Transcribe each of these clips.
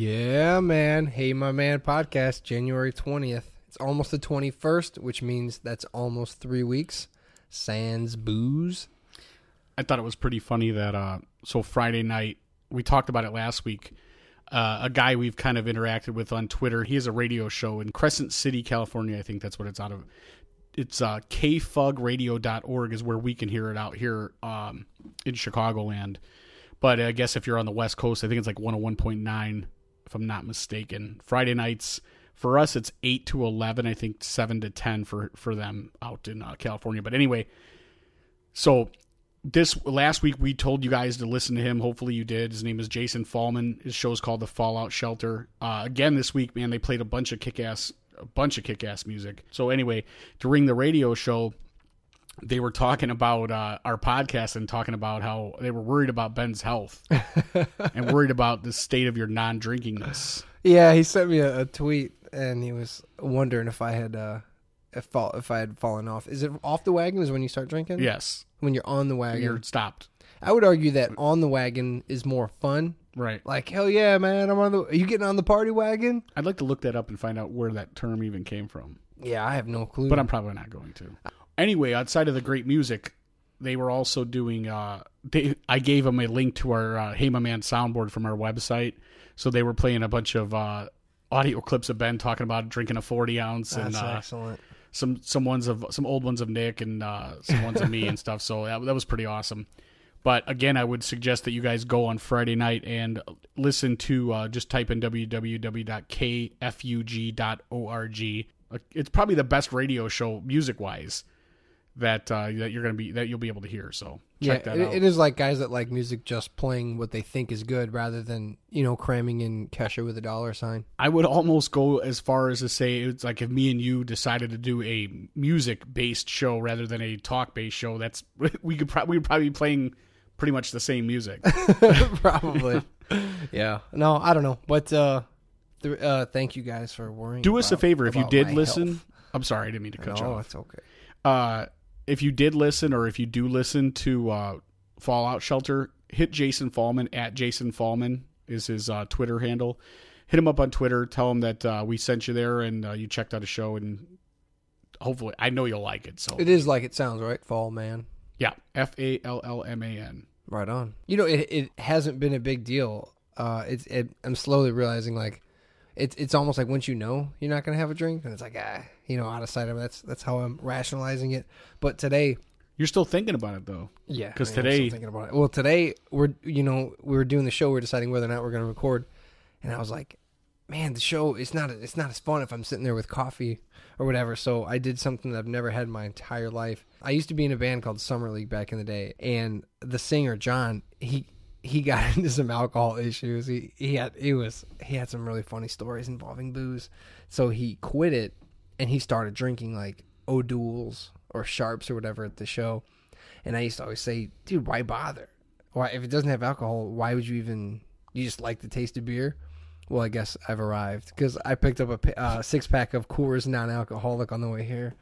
Yeah, man. Hey, my man podcast, January 20th. It's almost the 21st, which means that's almost three weeks. Sans booze. I thought it was pretty funny that uh so Friday night we talked about it last week. Uh, a guy we've kind of interacted with on Twitter. He has a radio show in Crescent City, California. I think that's what it's out of. It's uh, kfugradio.org is where we can hear it out here um, in Chicagoland. But I guess if you're on the West Coast, I think it's like 101.9, if I'm not mistaken. Friday nights for us, it's eight to 11. I think seven to 10 for for them out in uh, California. But anyway, so this last week we told you guys to listen to him. Hopefully you did. His name is Jason Fallman. His show's called The Fallout Shelter. Uh, again this week, man, they played a bunch of kick ass, a bunch of kick ass music. So anyway, during the radio show, they were talking about uh, our podcast and talking about how they were worried about Ben's health and worried about the state of your non drinkingness. Yeah, he sent me a, a tweet and he was wondering if I had uh if, fall, if I had fallen off. Is it off the wagon is when you start drinking? Yes, When you're on the wagon. you're stopped. I would argue that on the wagon is more fun. Right. Like, hell yeah, man, I'm on the Are you getting on the party wagon? I'd like to look that up and find out where that term even came from. Yeah, I have no clue. but I'm probably not going to. Anyway, outside of the great music, they were also doing. Uh, they, I gave them a link to our uh, Hey My Man soundboard from our website, so they were playing a bunch of uh, audio clips of Ben talking about drinking a 40 ounce That's and uh, excellent. some some ones of some old ones of Nick and uh, some ones of me and stuff. So that that was pretty awesome. But again, I would suggest that you guys go on Friday night and listen to uh, just type in www.kfug.org. It's probably the best radio show music wise that uh, that you're gonna be that you'll be able to hear. So check yeah, that out. it is like guys that like music just playing what they think is good rather than, you know, cramming in Kesha with a dollar sign. I would almost go as far as to say it's like if me and you decided to do a music based show rather than a talk based show. That's we could probably we would probably be playing pretty much the same music. Probably. yeah. No, I don't know. But uh, th- uh thank you guys for worrying. Do us a favor if you did listen. health. I'm sorry, I didn't mean to cut you No, off. it's okay. Uh, if you did listen, or if you do listen to uh, Fallout Shelter, hit Jason Fallman at Jason Fallman is his uh, Twitter handle. Hit him up on Twitter. Tell him that uh, we sent you there and uh, you checked out a show, and hopefully, I know you'll like it. So It is like it sounds, right? Fall man. yeah, F A L L M A N. Right on. You know, it it hasn't been a big deal. Uh, it's it, I'm slowly realizing like, it's it's almost like once you know you're not gonna have a drink, and it's like ah, you know, out of sight. I mean, that's that's how I'm rationalizing it. But today, You're still thinking about it though. yeah, 'Cause I still today- thinking about it. Well, today we're you know we were doing the show. We are deciding whether or not we're gonna record, and I was like, man, the show it's not it's not as fun if I'm sitting there with coffee or whatever. So I did something that I've never had in my entire life. I used to be in a band called Summer League back in the day, and the singer John he he got into some alcohol issues. He he had he was he had some really funny stories involving booze. So he quit it and he started drinking like O'Doul's or Sharps or whatever at the show. And I used to always say, dude, why bother? Why if it doesn't have alcohol, why would you even? You just like the taste of beer? Well, I guess I've arrived because I picked up a uh, six pack of Coors non-alcoholic on the way here.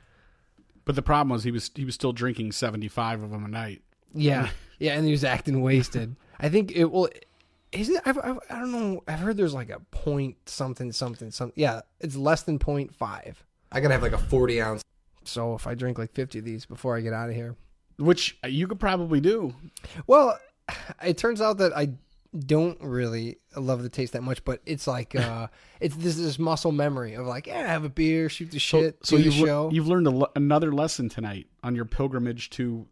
But the problem was he was he was still drinking 75 of them a night. Yeah, yeah, and he was acting wasted. I think it will. Is it? I've, I've, I don't know. I've heard there's like a point something something something. Yeah, it's less than point five. I gotta have like a forty ounce. So if I drink like fifty of these before I get out of here, Which you could probably do. well, it turns out that I don't really love the taste that much, but it's like uh it's this this muscle memory of like yeah, have a beer, shoot the shit, so do you've, le- show. you've learned a le- another lesson tonight on your pilgrimage to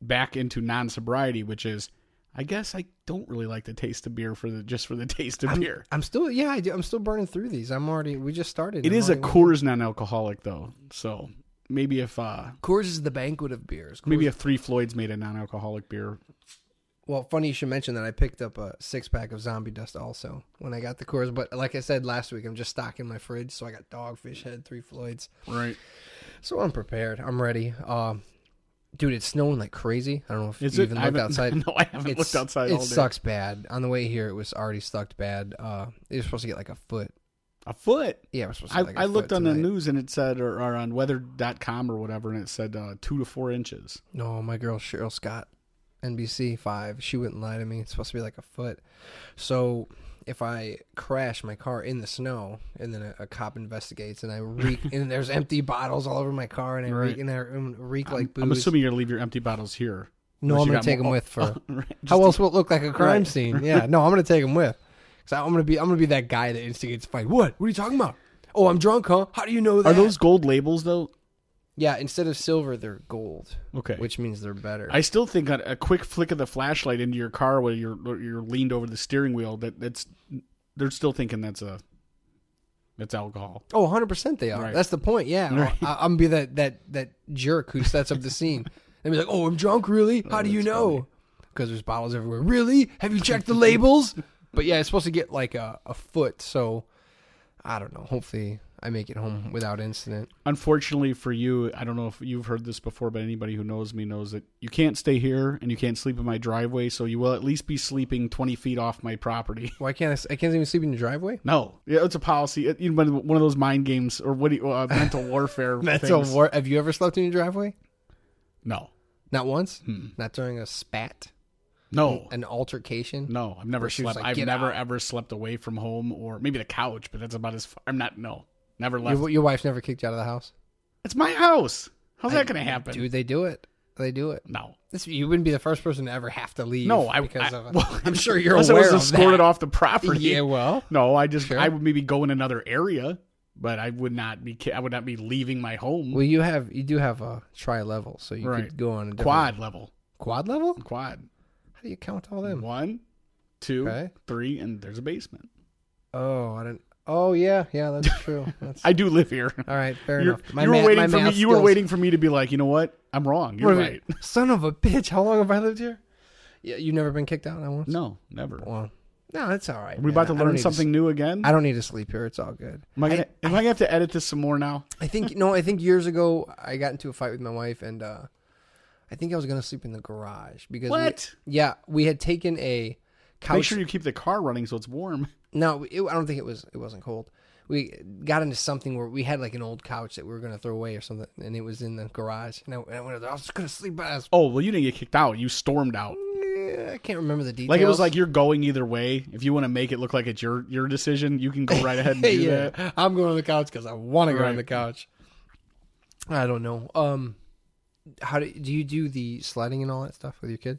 back into non sobriety, which is, I guess I don't really like the taste of beer for the just for the taste of I'm, beer. I'm still yeah, I do, I'm still burning through these. I'm already we just started. It I'm is a Coors non-alcoholic though, so maybe if uh Coors is the banquet of beers. Coors maybe if Three Floyds made a non-alcoholic beer, Well, funny you should mention that I picked up a six pack of zombie dust also when I got the Coors. But like I said last week, I'm just stocking my fridge, so I got Dogfish Head, Three Floyds. right? So I'm prepared. I'm ready. Um, dude, it's snowing like crazy. I don't know if Is you it? even I looked haven't- outside. No, I haven't It's- looked outside It all day. sucks bad. On the way here, it was already sucked bad. Uh, it was supposed to get like a foot. A foot. Yeah, it was supposed to I, get like a I looked foot on the tonight. news and it said, or, or on weather.com or whatever, and it said uh, two to four inches. No, my girl Cheryl Scott, NBC five. She wouldn't lie to me. It's supposed to be like a foot. So if I crash my car in the snow and then a, a cop investigates and I reek and there's empty bottles all over my car and I Right. reek and I reek like booze. I'm assuming you're gonna leave your empty bottles here. no, I'm gonna take them with for. Right, How else will it look like a crime Right. scene? Yeah, no, I'm gonna take them with. Cause I'm gonna be I'm gonna be that guy that instigates a fight. What? What are you talking about? Oh, I'm drunk, huh? How do you know that? Are those gold labels though? Yeah, instead of silver, they're gold, Okay. which means they're better. I still think a, a quick flick of the flashlight into your car while you're you're leaned over the steering wheel that that's they're still thinking that's a that's alcohol. Oh, 100 percent they are. Right. That's the point. Yeah, Right. I, I'm gonna be that that that jerk who sets up the scene and be like, "Oh, I'm drunk, really? Oh, How do you know?" Because there's bottles everywhere. Really? Have you checked the labels? but yeah, it's supposed to get like a, a foot. So I don't know. Hopefully, I make it home without incident. Unfortunately for you, I don't know if you've heard this before, but anybody who knows me knows that you can't stay here and you can't sleep in my driveway, so you will at least be sleeping 20 feet off my property. Why can't I? I can't even sleep in the driveway. No, yeah, it's a policy. It, you know, one of those mind games or what do you, uh, mental warfare. Mental things. war. Have you ever slept in your driveway? No, Not once. Hmm. Not during a spat, no, an altercation. no. I've never Where she was slept. like, I've never out." ever slept away from home or maybe the couch, but that's about as far. I'm not. No, never left. Your, your wife's never kicked you out of the house. it's my house. How's I- that going to happen? Dude, they do it. They do it. no. This, you wouldn't be the first person to ever have to leave. No, I, because I- of. A, well, I'm sure you're unless aware I was of escorted that. off the property. Yeah, well, No, I just Sure. I would maybe go in another area, but I would not be I would not be leaving my home. well, you have you do have a tri level, so you Right. could go on a different, quad level. quad level. Quad. How do you count all them? One, two, Okay. three, and there's a basement. Oh, I didn't. Oh yeah, yeah, that's true. That's, I do live here. all right, fair You're- enough. My you were ma- waiting for me. You were waiting for me to be like, you know what? I'm wrong. You're a right. Son of a bitch! How long have I lived here? Yeah, you've never been kicked out. I once. No, never. Well, no, it's all right. Are we man. about to learn something new again? I don't need to sleep here. It's all good. am I gonna? am I gonna have to edit this some more now? I think no. I think years ago I got into a fight with my wife, and uh, I think I was gonna sleep in the garage because we- What? yeah, we had taken a couch. Make sure you keep the car running so it's warm. No, it, I don't think it was. It wasn't cold. We got into something where we had like an old couch that we were gonna throw away or something, and it was in the garage. And I, and I went, there, I was just gonna sleep. I, was, Oh well, you didn't get kicked out. You stormed out. Eh, I can't remember the details. Like it was like you're going either way. If you want to make it look like it's your your decision, you can go right ahead and do yeah, that. I'm going on the couch because I want to go on the couch. I don't know. Um, how do do you do the sledding and all that stuff with your kid?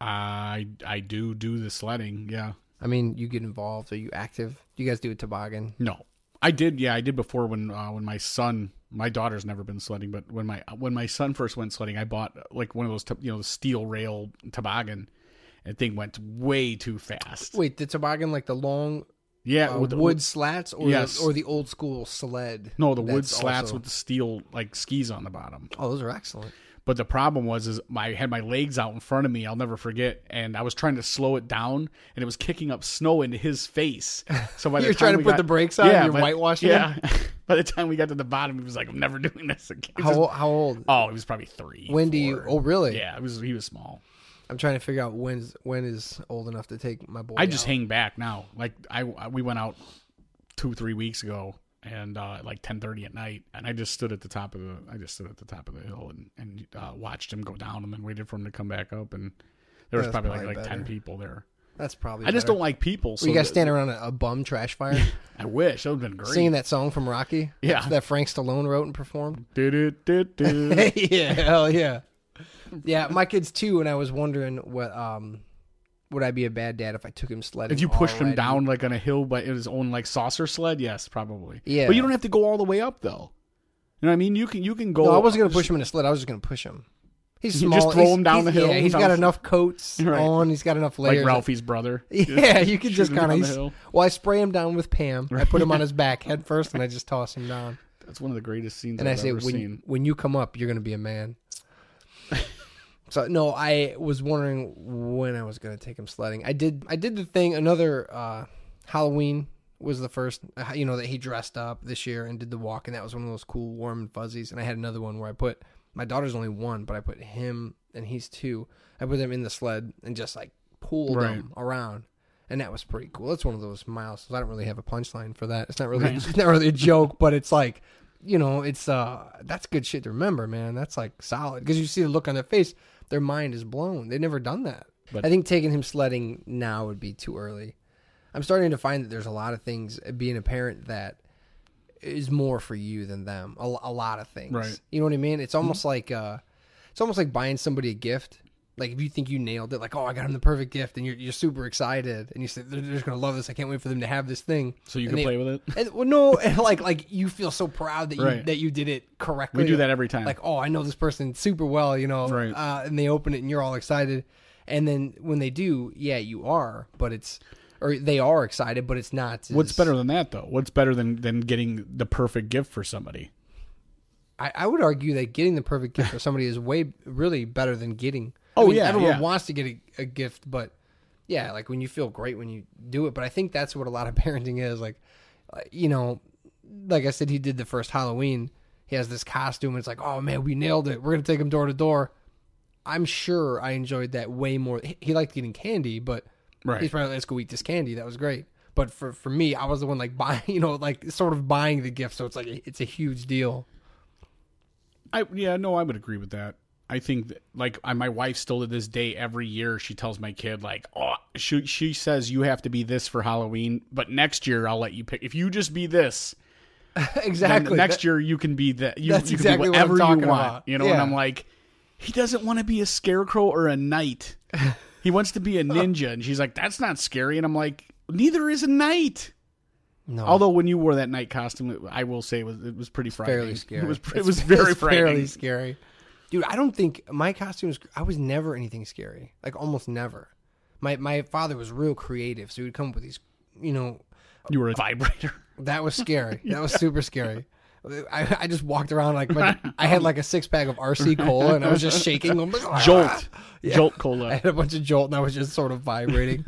I I do do the sledding. Yeah. I mean, you get involved. Are you active? Do you guys do a toboggan? No, I did. Yeah, I did before when uh, when my son, my daughter's never been sledding, but when my when my son first went sledding, I bought like one of those you know the steel rail toboggan. And the thing went way too fast. Wait, the toboggan like the long yeah, uh, with the wood slats, or Yes. the, or the old school sled? No, the wood slats also- with the steel like skis on the bottom. Oh, those are excellent. But the problem was, is I had my legs out in front of me. I'll never forget, and I was trying to slow it down, and it was kicking up snow into his face. So by the You're time trying to put got- the brakes on. yeah, you're by- whitewashing Yeah. by the time we got to the bottom, he was like, "I'm never doing this again." How old, how old? Oh, he was probably three. When do you? Oh, really? Yeah, it was. He was small. I'm trying to figure out when's when is old enough to take my boy. I just out. hang back now. Like I, I- we went out two, three weeks ago, and uh, like ten thirty at night, and I just stood at the top of the. I just stood at the top of the hill and and uh, watched him go down, and then waited for him to come back up, and there was probably, probably like like ten people there. That's probably. I just don't like people. So Well, you guys stand around a, a bum trash fire, I wish that would have been great. singing that song from Rocky. Yeah. that Frank Stallone wrote and performed. Du-du-du-du. yeah, hell yeah. Yeah, my kids too, and I was wondering what um would I be a bad dad if I took him sledding? if you pushed him down like on a hill by his own like saucer sled, yes, probably. Yeah. but you don't have to go all the way up though. You know what I mean? You can you can go. No, I wasn't gonna push him in a sled. I was just gonna push him. He's You small. just throw He's- him down the hill Yeah, he's got enough coats Right. on. He's got enough layers. like. Ralphie's brother. Yeah, you could just kind of. Well, I spray him down with Pam. I put him on his back head first, and I just toss him down. That's one of the greatest scenes And I I've say, ever when seen. when you come up, you're gonna be a man. So no, I was wondering when I was gonna take him sledding. I did. I did the thing. Another uh, Halloween was the first. uh, You know that he dressed up this year and did the walk, and that was one of those cool warm and fuzzies. And I had another one where I put my daughter's only one, but I put him and he's two. I put them in the sled and just like pulled Right. them around. And that was pretty cool. That's one of those milestones. I don't really have a punchline for that. It's not really Right. it's not really a joke, but it's like, you know, it's uh that's good shit to remember, man. That's like solid because you see the look on their face. Their mind is blown. They've never done that. But- I think taking him sledding now would be too early. I'm starting to find that there's a lot of things being a parent that is more for you than them. A, a lot of things. Right. You know what I mean? It's almost like uh, it's almost like buying somebody a gift. Like if you think you nailed it, like oh I got him the perfect gift, and you're you're super excited, and you say they're, just gonna love this. I can't wait for them to have this thing. So you And can they- play with it. And, well, no, and like like you feel so proud that you Right. that you did it correctly. We do that every time. Like oh I know this person super well, you know. Right. Uh, and they open it and you're all excited, and then when they do, yeah, you are, but it's or they are excited, but it's not. What's as- better than that though? What's better than than getting the perfect gift for somebody? I, I would argue that getting the perfect gift for somebody is way really better than getting. Oh, I mean, yeah, everyone yeah. wants to get a, a gift, but yeah, like when you feel great when you do it. But I think that's what a lot of parenting is. Like, uh, you know, like I said, he did the first Halloween. He has this costume. And it's like, oh man, we nailed it. We're gonna take him door to door. I'm sure I enjoyed that way more. He, he liked getting candy, but Right. he's probably like, let's go eat this candy. That was great. But for for me, I was the one like buying, you know, like sort of buying the gift. So it's like it's a huge deal. I yeah, no, I would agree with that. I think that, like I, my wife still to this day every year she tells my kid like oh she she says you have to be this for Halloween but next year I'll let you pick if you just be this exactly. next year you can be that you, That's you exactly can what I'm be whatever talking you want about. you know and I'm like he doesn't want to be a scarecrow or a knight he wants to be a ninja and she's like that's not scary and I'm like neither is a knight no. although when you wore that knight costume I will say it was it was pretty frightening fairly scary. it was it It's- was very it's frightening fairly scary. Dude, I don't think my costumes. I was never anything scary. Like almost never. My my father was real creative, so he would come up with these. You know, you were a vibrator that was scary. that was super scary. I, I just walked around like my, I had like a six pack of RC cola and I was just shaking jolt Yeah. jolt I had a bunch of jolt and I was just sort of vibrating.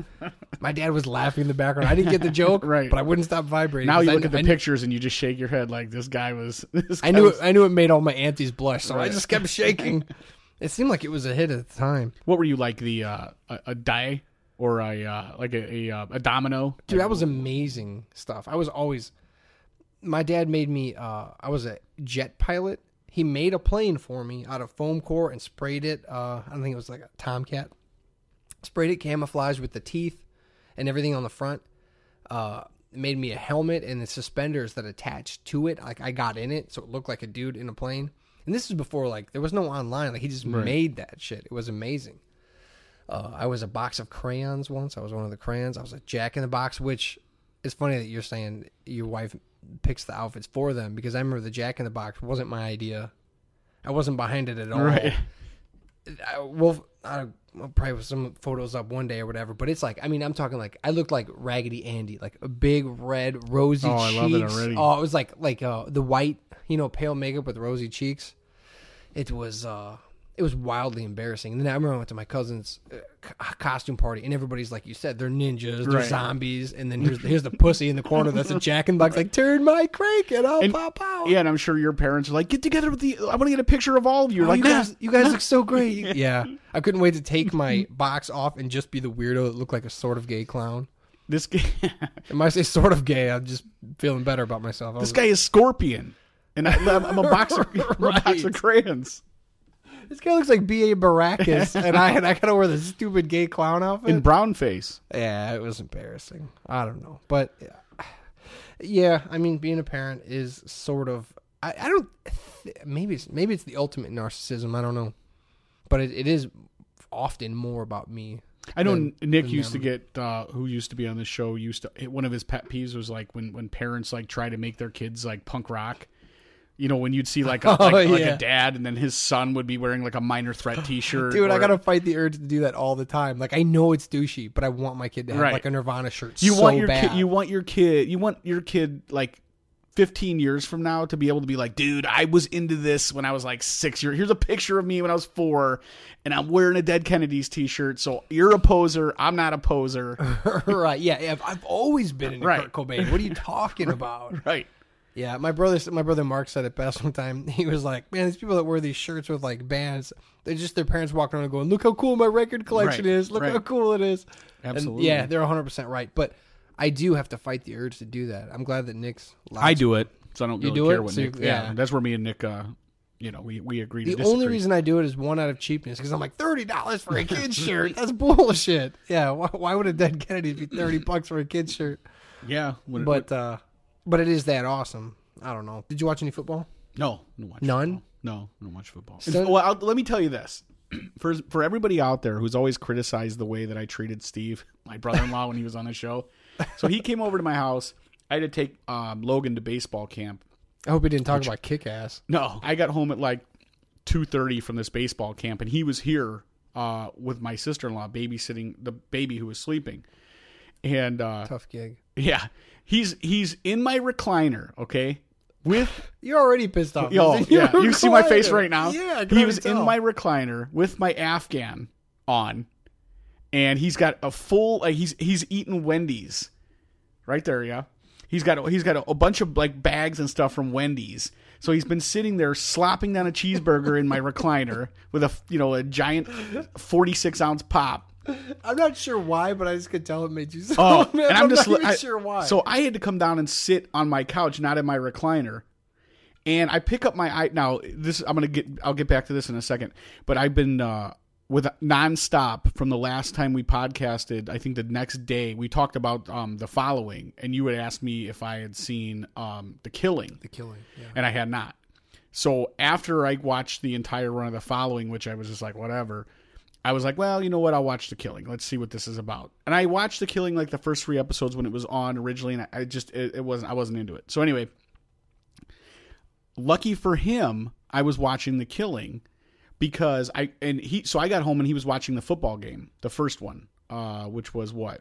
My dad was laughing in the background. I didn't get the joke, Right. But I wouldn't stop vibrating. Now you I look at the I pictures and you just shake your head like this guy was this I knew was- it, I knew it made all my aunties blush, so I just kept shaking. it seemed like it was a hit at the time, what were you like the uh a, a die or a uh like a a, uh, a domino dude. That was amazing stuff. I was always. My dad made me. Uh, I was a jet pilot. He made a plane for me out of foam core and sprayed it. Uh, I don't think it was like a Tomcat. Sprayed it camouflage with the teeth and everything on the front. Uh, made me a helmet and the suspenders that attached to it. Like I got in it, so it looked like a dude in a plane. And this is before like there was no online. Like he just made that shit. It was amazing. Uh, I was a box of crayons once. I was one of the crayons. I was a Jack in the Box, which is funny that you're saying your wife picks the outfits for them because I remember the Jack in the Box wasn't my idea. I wasn't behind it at all. Right. I, well, I, I'll probably put some photos up one day or whatever. But it's like, I mean, I'm talking like I looked like Raggedy Andy, like a big red rosy Oh, I cheeks. love it already. Oh, it was like like uh, the white, you know, pale makeup with rosy cheeks. It was uh, it was wildly embarrassing. And then I remember I went to my cousin's uh, co- costume party, and everybody's like you said, they're ninjas, they're Right. zombies, and then here's here's the pussy in the corner that's a Jack in the Box, like turn my crank and I'll And- pop out. yeah and i'm sure your parents are like get together with the i want to get a picture of all of you Oh, like you guys, you guys look so great. yeah, I couldn't wait to take my box off and just be the weirdo that looked like a sort of gay clown. this guy And when I say sort of gay, I'm just feeling better about myself. I this guy is scorpion and I, i'm I'm a box of I'm a box of crayons like, this guy looks like B.A. Baracus, and I and I gotta wear this stupid gay clown outfit. in brown face yeah, it was embarrassing. I don't know, but yeah, yeah I mean, being a parent is sort of. I, I don't. Maybe it's maybe it's the ultimate narcissism. I don't know, but it, it is often more about me. I know than- Nick than used to them. get uh, who used to be on the show used to one of his pet peeves was like when when parents like try to make their kids like punk rock. You know when you'd see like a, Oh, like, like a dad and then his son would be wearing like a minor threat T-shirt. Dude, I gotta fight the urge to do that all the time. Like I know it's douchey, but I want my kid to have Right. like a Nirvana shirt. You so want your bad. kid. You want your kid. You want your kid like. 15 years from now to be able to be like, dude, I was into this when I was like six years. Here's a picture of me when I was four, and I'm wearing a Dead Kennedys t shirt. So you're a poser. I'm not a poser. right? Yeah, yeah. I've always been into Right. Kurt Cobain. What are you talking about? right. Yeah, my brother, my brother Mark said it best one time. He was like, "Man, these people that wear these shirts with like bands, they're just their parents walking around going, look how cool my record collection Right, is. Look right. how cool it is.'" And Absolutely. yeah, they're 100 percent right. But I do have to fight the urge to do that. I'm glad that Nick's. I do it, so I don't You really do care it? what So you- Nick. yeah. yeah. that's where me and Nick uh, you know, we we agreed. The only reason I do it is one out of cheapness because I'm like thirty dollars for a kid's shirt. That's bullshit. Yeah, why, why would a dead Kennedy be thirty bucks for a kid's shirt? yeah, it- But uh, but it is that awesome. I don't know. Did you watch any football? no, no watch None? football. No, no watch football. So- well, I'll, let me tell you this. For for everybody out there who's always criticized the way that I treated Steve, my brother-in-law, when he was on the show, so he came over to my house. I had to take um, Logan to baseball camp. I hope we didn't talk about kick ass. No, I got home at like two thirty from this baseball camp, and he was here uh, with my sister in law babysitting the baby who was sleeping. And uh, Tough gig. yeah, he's he's in my recliner, okay, with You're already pissed off. yo, Isn't your yeah, you see my face right now. Yeah, he was already in my recliner with my Afghan on, and he's got a full like he's he's eating Wendy's, right there, yeah. He's got he's got a, a bunch of like bags and stuff from Wendy's. So he's been sitting there slopping down a cheeseburger in my recliner with a you know a giant forty six ounce pop. I'm not sure why, but I just could tell it made you so Oh, mad. and I'm, just not even I- sure why. So I had to come down and sit on my couch, not in my recliner. And I pick up my i now. This I'm gonna get. I'll get back to this in a second. But I've been uh, with nonstop from the last time we podcasted. I think the next day we talked about um, the following, and you had asked me if I had seen um, the killing, the killing. Yeah. and I had not. So after I watched the entire run of the following, which I was just like, whatever, I was like, well, you know what? I'll watch the killing. Let's see what this is about. And I watched the killing like the first three episodes when it was on originally, and I just it, it wasn't I wasn't into it. So anyway, lucky for him, I was watching the killing because I and he so I got home and he was watching the football game, the first one, uh, which was what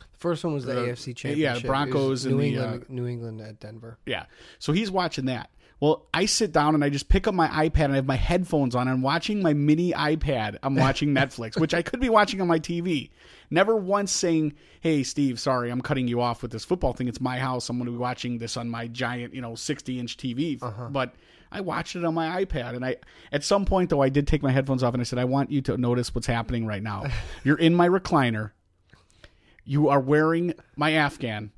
The first one was the Uh, AFC yeah, Championship. It Broncos and New the, uh, England, New England at Denver. Yeah. So he's watching that. Well, I sit down and I just pick up my iPad and I have my headphones on. And I'm watching my mini iPad. I'm watching Netflix, which I could be watching on my TV. Never once saying, "Hey, Steve, sorry, I'm cutting you off with this football thing. It's my house. I'm going to be watching this on my giant, you know, 60 inch TV." Uh-huh. But I watched it on my iPad, and I at some point though I did take my headphones off and I said, "I want you to notice what's happening right now. You're in my recliner. You are wearing my Afghan."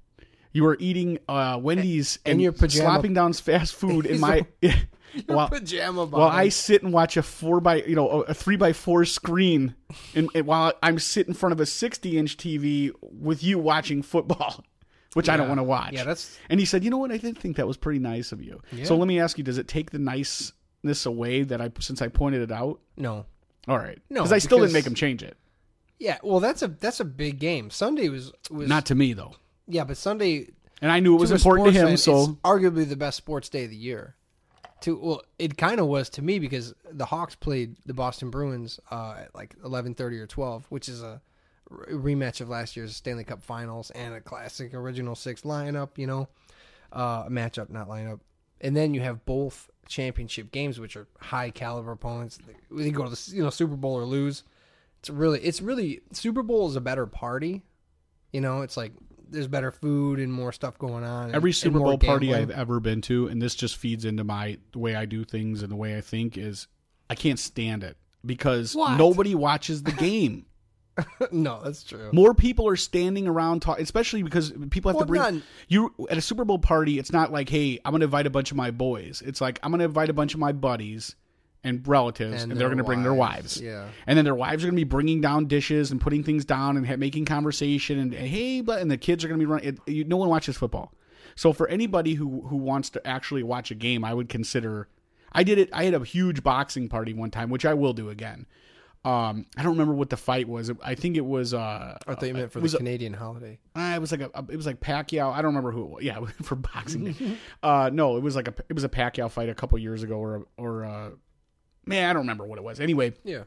You are eating uh, Wendy's and, And your pajama- slopping down fast food in my while, Pajama while I sit and watch a four by you know a three by four screen, and, and while I'm sitting in front of a sixty inch TV with you watching football, which I don't want to watch. Yeah, that's And he said, "You know what? I did think that was pretty nice of you." So let me ask you: Does it take the niceness away that I since I pointed it out? no. All right, No, because I still didn't make him change it. Yeah, well, that's a that's a big game. Sunday was was Not to me though, yeah, but Sunday and I knew it was to important to him. fan, so it's arguably the best sports day of the year. To well, it kind of was to me because the Hawks played the Boston Bruins uh, at like eleven thirty or twelve, which is a rematch of last year's Stanley Cup Finals and a classic original six lineup. You know, uh, matchup, not lineup. And then you have both championship games, which are high caliber opponents. They go to the you know Super Bowl or lose. It's really, it's really Super Bowl is a better party. You know, it's like there's better food and more stuff going on. and- Every Super Bowl party gambling. I've ever been to, and this just feeds into my the way I do things and the way I think is I can't stand it because What? nobody watches the game. no, that's true. More people are standing around talking, especially because people have Well, to bring not- you at a Super Bowl party. It's not like, hey, I'm going to invite a bunch of my boys. It's like I'm going to invite a bunch of my buddies and relatives, and, And they're going to bring their wives, yeah. and then their wives are going to be bringing down dishes and putting things down and ha- making conversation and hey, but and the kids are going to be running. It, you, no one watches football, so for anybody who who wants to actually watch a game, I would consider. I did it. I had a huge boxing party one time, which I will do again. Um, I don't remember what the fight was. I think it was. Uh, I thought you meant for the a- Canadian holiday. uh, it was like a, it was like Pacquiao. I don't remember who it was. Yeah, for boxing. uh, no, it was like a it was a Pacquiao fight a couple years ago, or or uh, man, I don't remember what it was. Anyway, Yeah.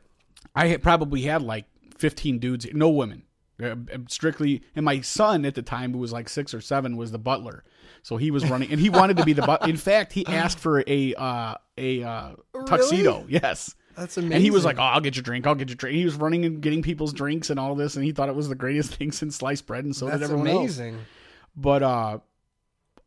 I had probably had like fifteen dudes, no women, uh, strictly. And my son at the time, who was like six or seven, was the butler. So he was running, and he wanted to be the but. In fact, he asked for a uh, a uh, tuxedo. Yes. That's amazing. And he was like, "Oh, I'll get your drink. I'll get your drink." He was running and getting people's drinks and all this, and he thought it was the greatest thing since sliced bread, and so "That's did everyone else amazing." but uh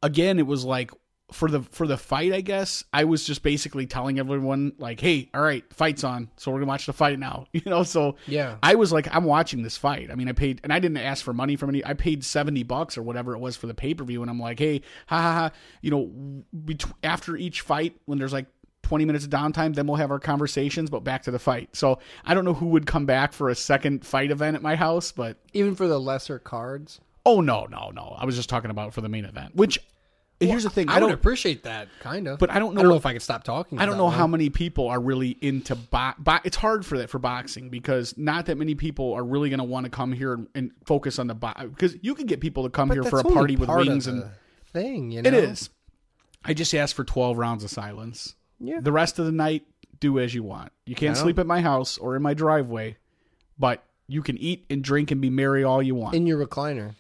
again it was like for the for the fight i guess i was just basically telling everyone like hey all right fight's on so we're gonna watch the fight now you know so Yeah. i was like i'm watching this fight i mean i paid and i didn't ask for money from any i paid 70 bucks or whatever it was for the pay-per-view and i'm like hey ha ha ha you know bet- after each fight when there's like 20 minutes of downtime, then we'll have our conversations, but back to the fight. So I don't know who would come back for a second fight event at my house, but Even for the lesser cards. oh no, no, no. I was just talking about for the main event. Which here's the thing, I, I, don't appreciate that, kind of. But I don't know. I don't know if I could stop talking. I don't know how many people are really into bo- bo- It's hard for that for boxing because not that many people are really going to want to come here and, and focus on the box because you can get people to come But here for a party with wings and thing. You know, it is. I just asked for twelve rounds of silence. Yeah. The rest of the night, do as you want. You can't sleep at my house or in my driveway, but you can eat and drink and be merry all you want. in your recliner.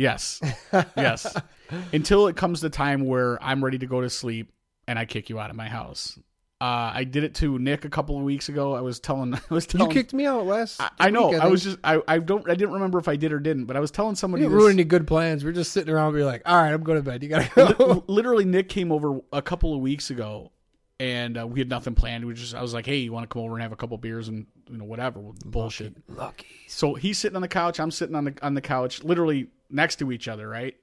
Yes. yes. Until it comes the time where I'm ready to go to sleep and I kick you out of my house. Uh, I did it to Nick a couple of weeks ago. I was telling, I was telling. You kicked me out last. I, I know. week, I, was just, I, I don't, I didn't remember if I did or didn't, but I was telling somebody. You this- ruin any good plans. We're just sitting around. We're like, all right, I'm going to bed. You gotta go. Literally, Nick came over a couple of weeks ago, and uh, we had nothing planned. We just, I was like, "Hey, you want to come over and have a couple beers and you know whatever bullshit." Lucky. So he's sitting on the couch. I'm sitting on the on the couch, literally next to each other. Right?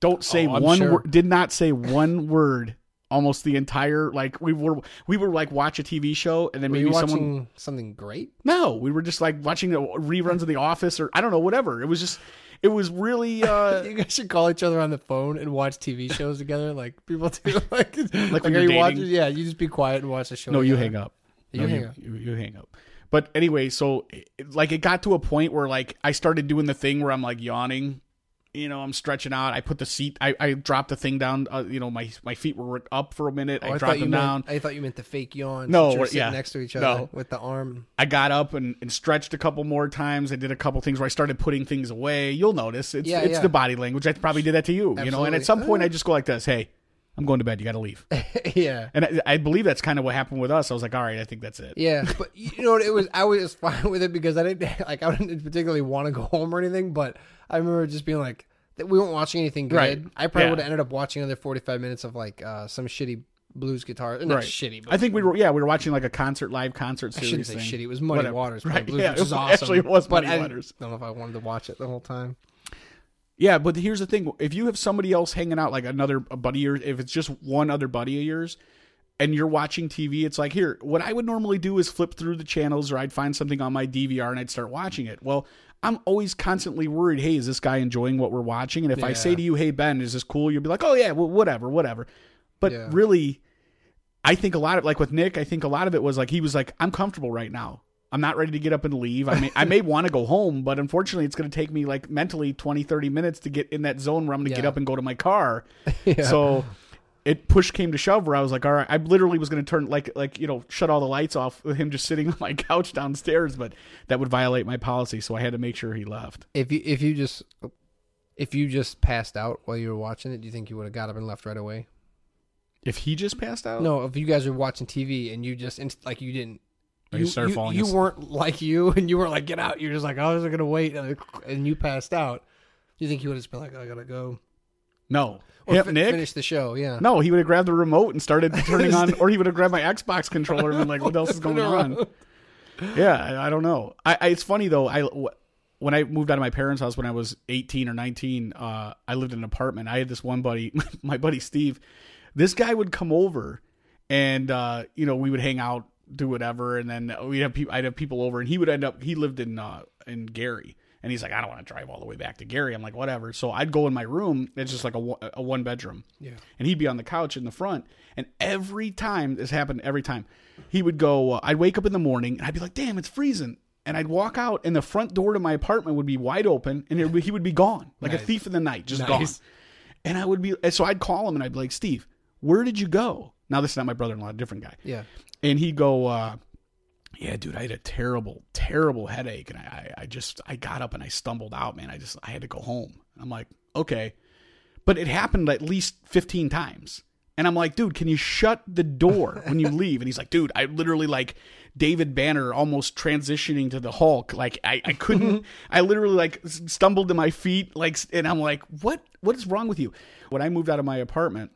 Don't say Oh, one sure. word. Did not say one word. Almost the entire like we were we were like watch a TV show and then Were maybe you watching someone something great? no we were just like watching the reruns of The Office or I don't know whatever it was just it was really uh You guys should call each other on the phone and watch TV shows together, like people do. Like, like, when are you're you watching? Yeah, you just be quiet and watch the show. No, you hang up. You No, hang up. You, you hang up. But anyway, so it- like it got to a point where like I started doing the thing where I'm like yawning, you know, I'm stretching out. I put the seat, I, I dropped the thing down. Uh, you know, my my feet were up for a minute. Oh, I I, dropped them down. meant. I thought you meant the fake yawn. No, you were we're- yeah. next to each No. other with the arm. I got up and, and stretched a couple more times. I did a couple things where I started putting things away. You'll notice it's Yeah, it's yeah. the body language. I probably did that to you, you know. And at some point, Uh. I just go like this: Hey, I'm going to bed. You got to leave. yeah. And I, I believe that's kind of what happened with us. I was like, all right, I think that's it. Yeah, but you know what? It was I was fine with it because I didn't like I didn't particularly want to go home or anything. But I remember just being like that we weren't watching anything good. Right. I probably Yeah. would have ended up watching another forty five minutes of like uh, some shitty blues guitar. Not Right. shitty. But I think we were yeah we were watching like a concert live concert I shouldn't say thing. shitty. It was Muddy Whatever. Waters, Right, Blues, yeah, which is it- awesome. actually it was but Muddy I Waters. don't know if I wanted to watch it the whole time. Yeah, but here's the thing: if you have somebody else hanging out, like another a buddy, or if it's just one other buddy of yours, and you're watching TV, it's like here. What I would normally do is flip through the channels, or I'd find something on my DVR and I'd start watching it. Well, I'm always constantly worried. Hey, is this guy enjoying what we're watching? And if I say to you, "Hey Ben, is this cool?" You'll be like, "Oh yeah, well, whatever, whatever." But Yeah. really, I think a lot of like with Nick, I think a lot of it was like he was like, "I'm comfortable right now." I'm not ready to get up and leave. I may I may want to go home, but unfortunately it's going to take me like mentally 20 30 minutes to get in that zone where I'm going to get up and go to my car. Yeah. So it push came to shove where I was like, all right, I literally was going to turn like like you know shut all the lights off with him just sitting on my couch downstairs, but that would violate my policy, so I had to make sure he left. If you if you just if you just passed out while you were watching it, do you think you would have got up and left right away? If he just passed out, No, if you guys were watching TV and you just like you didn't. You started falling you asleep. weren't like you, and you weren't like get out. You're just like, oh, I was gonna wait, and you passed out. Do you think he would have just been like, I gotta go, no, or Him, fi- Nick. finish the show? Yeah, No, he would have grabbed the remote and started turning on, or he would have grabbed my Xbox controller and been like, "What else is going on?" Yeah, I, I don't know. I, I it's funny though. I when I moved out of my parents' house when I was 18 or 19, uh, I lived in an apartment. I had this one buddy, my buddy Steve. This guy would come over, and uh, you know we would hang out, do whatever, and then we'd have people. I'd have people over, and he would end up. He lived in uh, in Gary. And he's like, I don't want to drive all the way back to Gary. I'm like, whatever. So I'd go in my room. It's just like a, one- a one bedroom yeah. and he'd be on the couch in the front. And every time this happened, every time he would go, uh, I'd wake up in the morning and I'd be like, "Damn, it's freezing." And I'd walk out, and the front door to my apartment would be wide open, and it he would be gone, like a thief in the night, just Nice. gone. And I would be, so I'd call him, and I'd be like, "Steve, where did you go?" Now this is not my brother-in-law, a different guy. Yeah. And he'd go, uh, "Yeah, dude, I had a terrible, terrible headache, and I, I, I just, I got up and I stumbled out, man. I just, I had to go home." I'm like, "Okay," but it happened at least 15 times. And I'm like, dude, can you shut the door when you leave? And he's like, dude, I literally like David Banner almost transitioning to the Hulk. Like I, I couldn't, I literally like stumbled to my feet. Like, and I'm like, what, what is wrong with you? When I moved out of my apartment,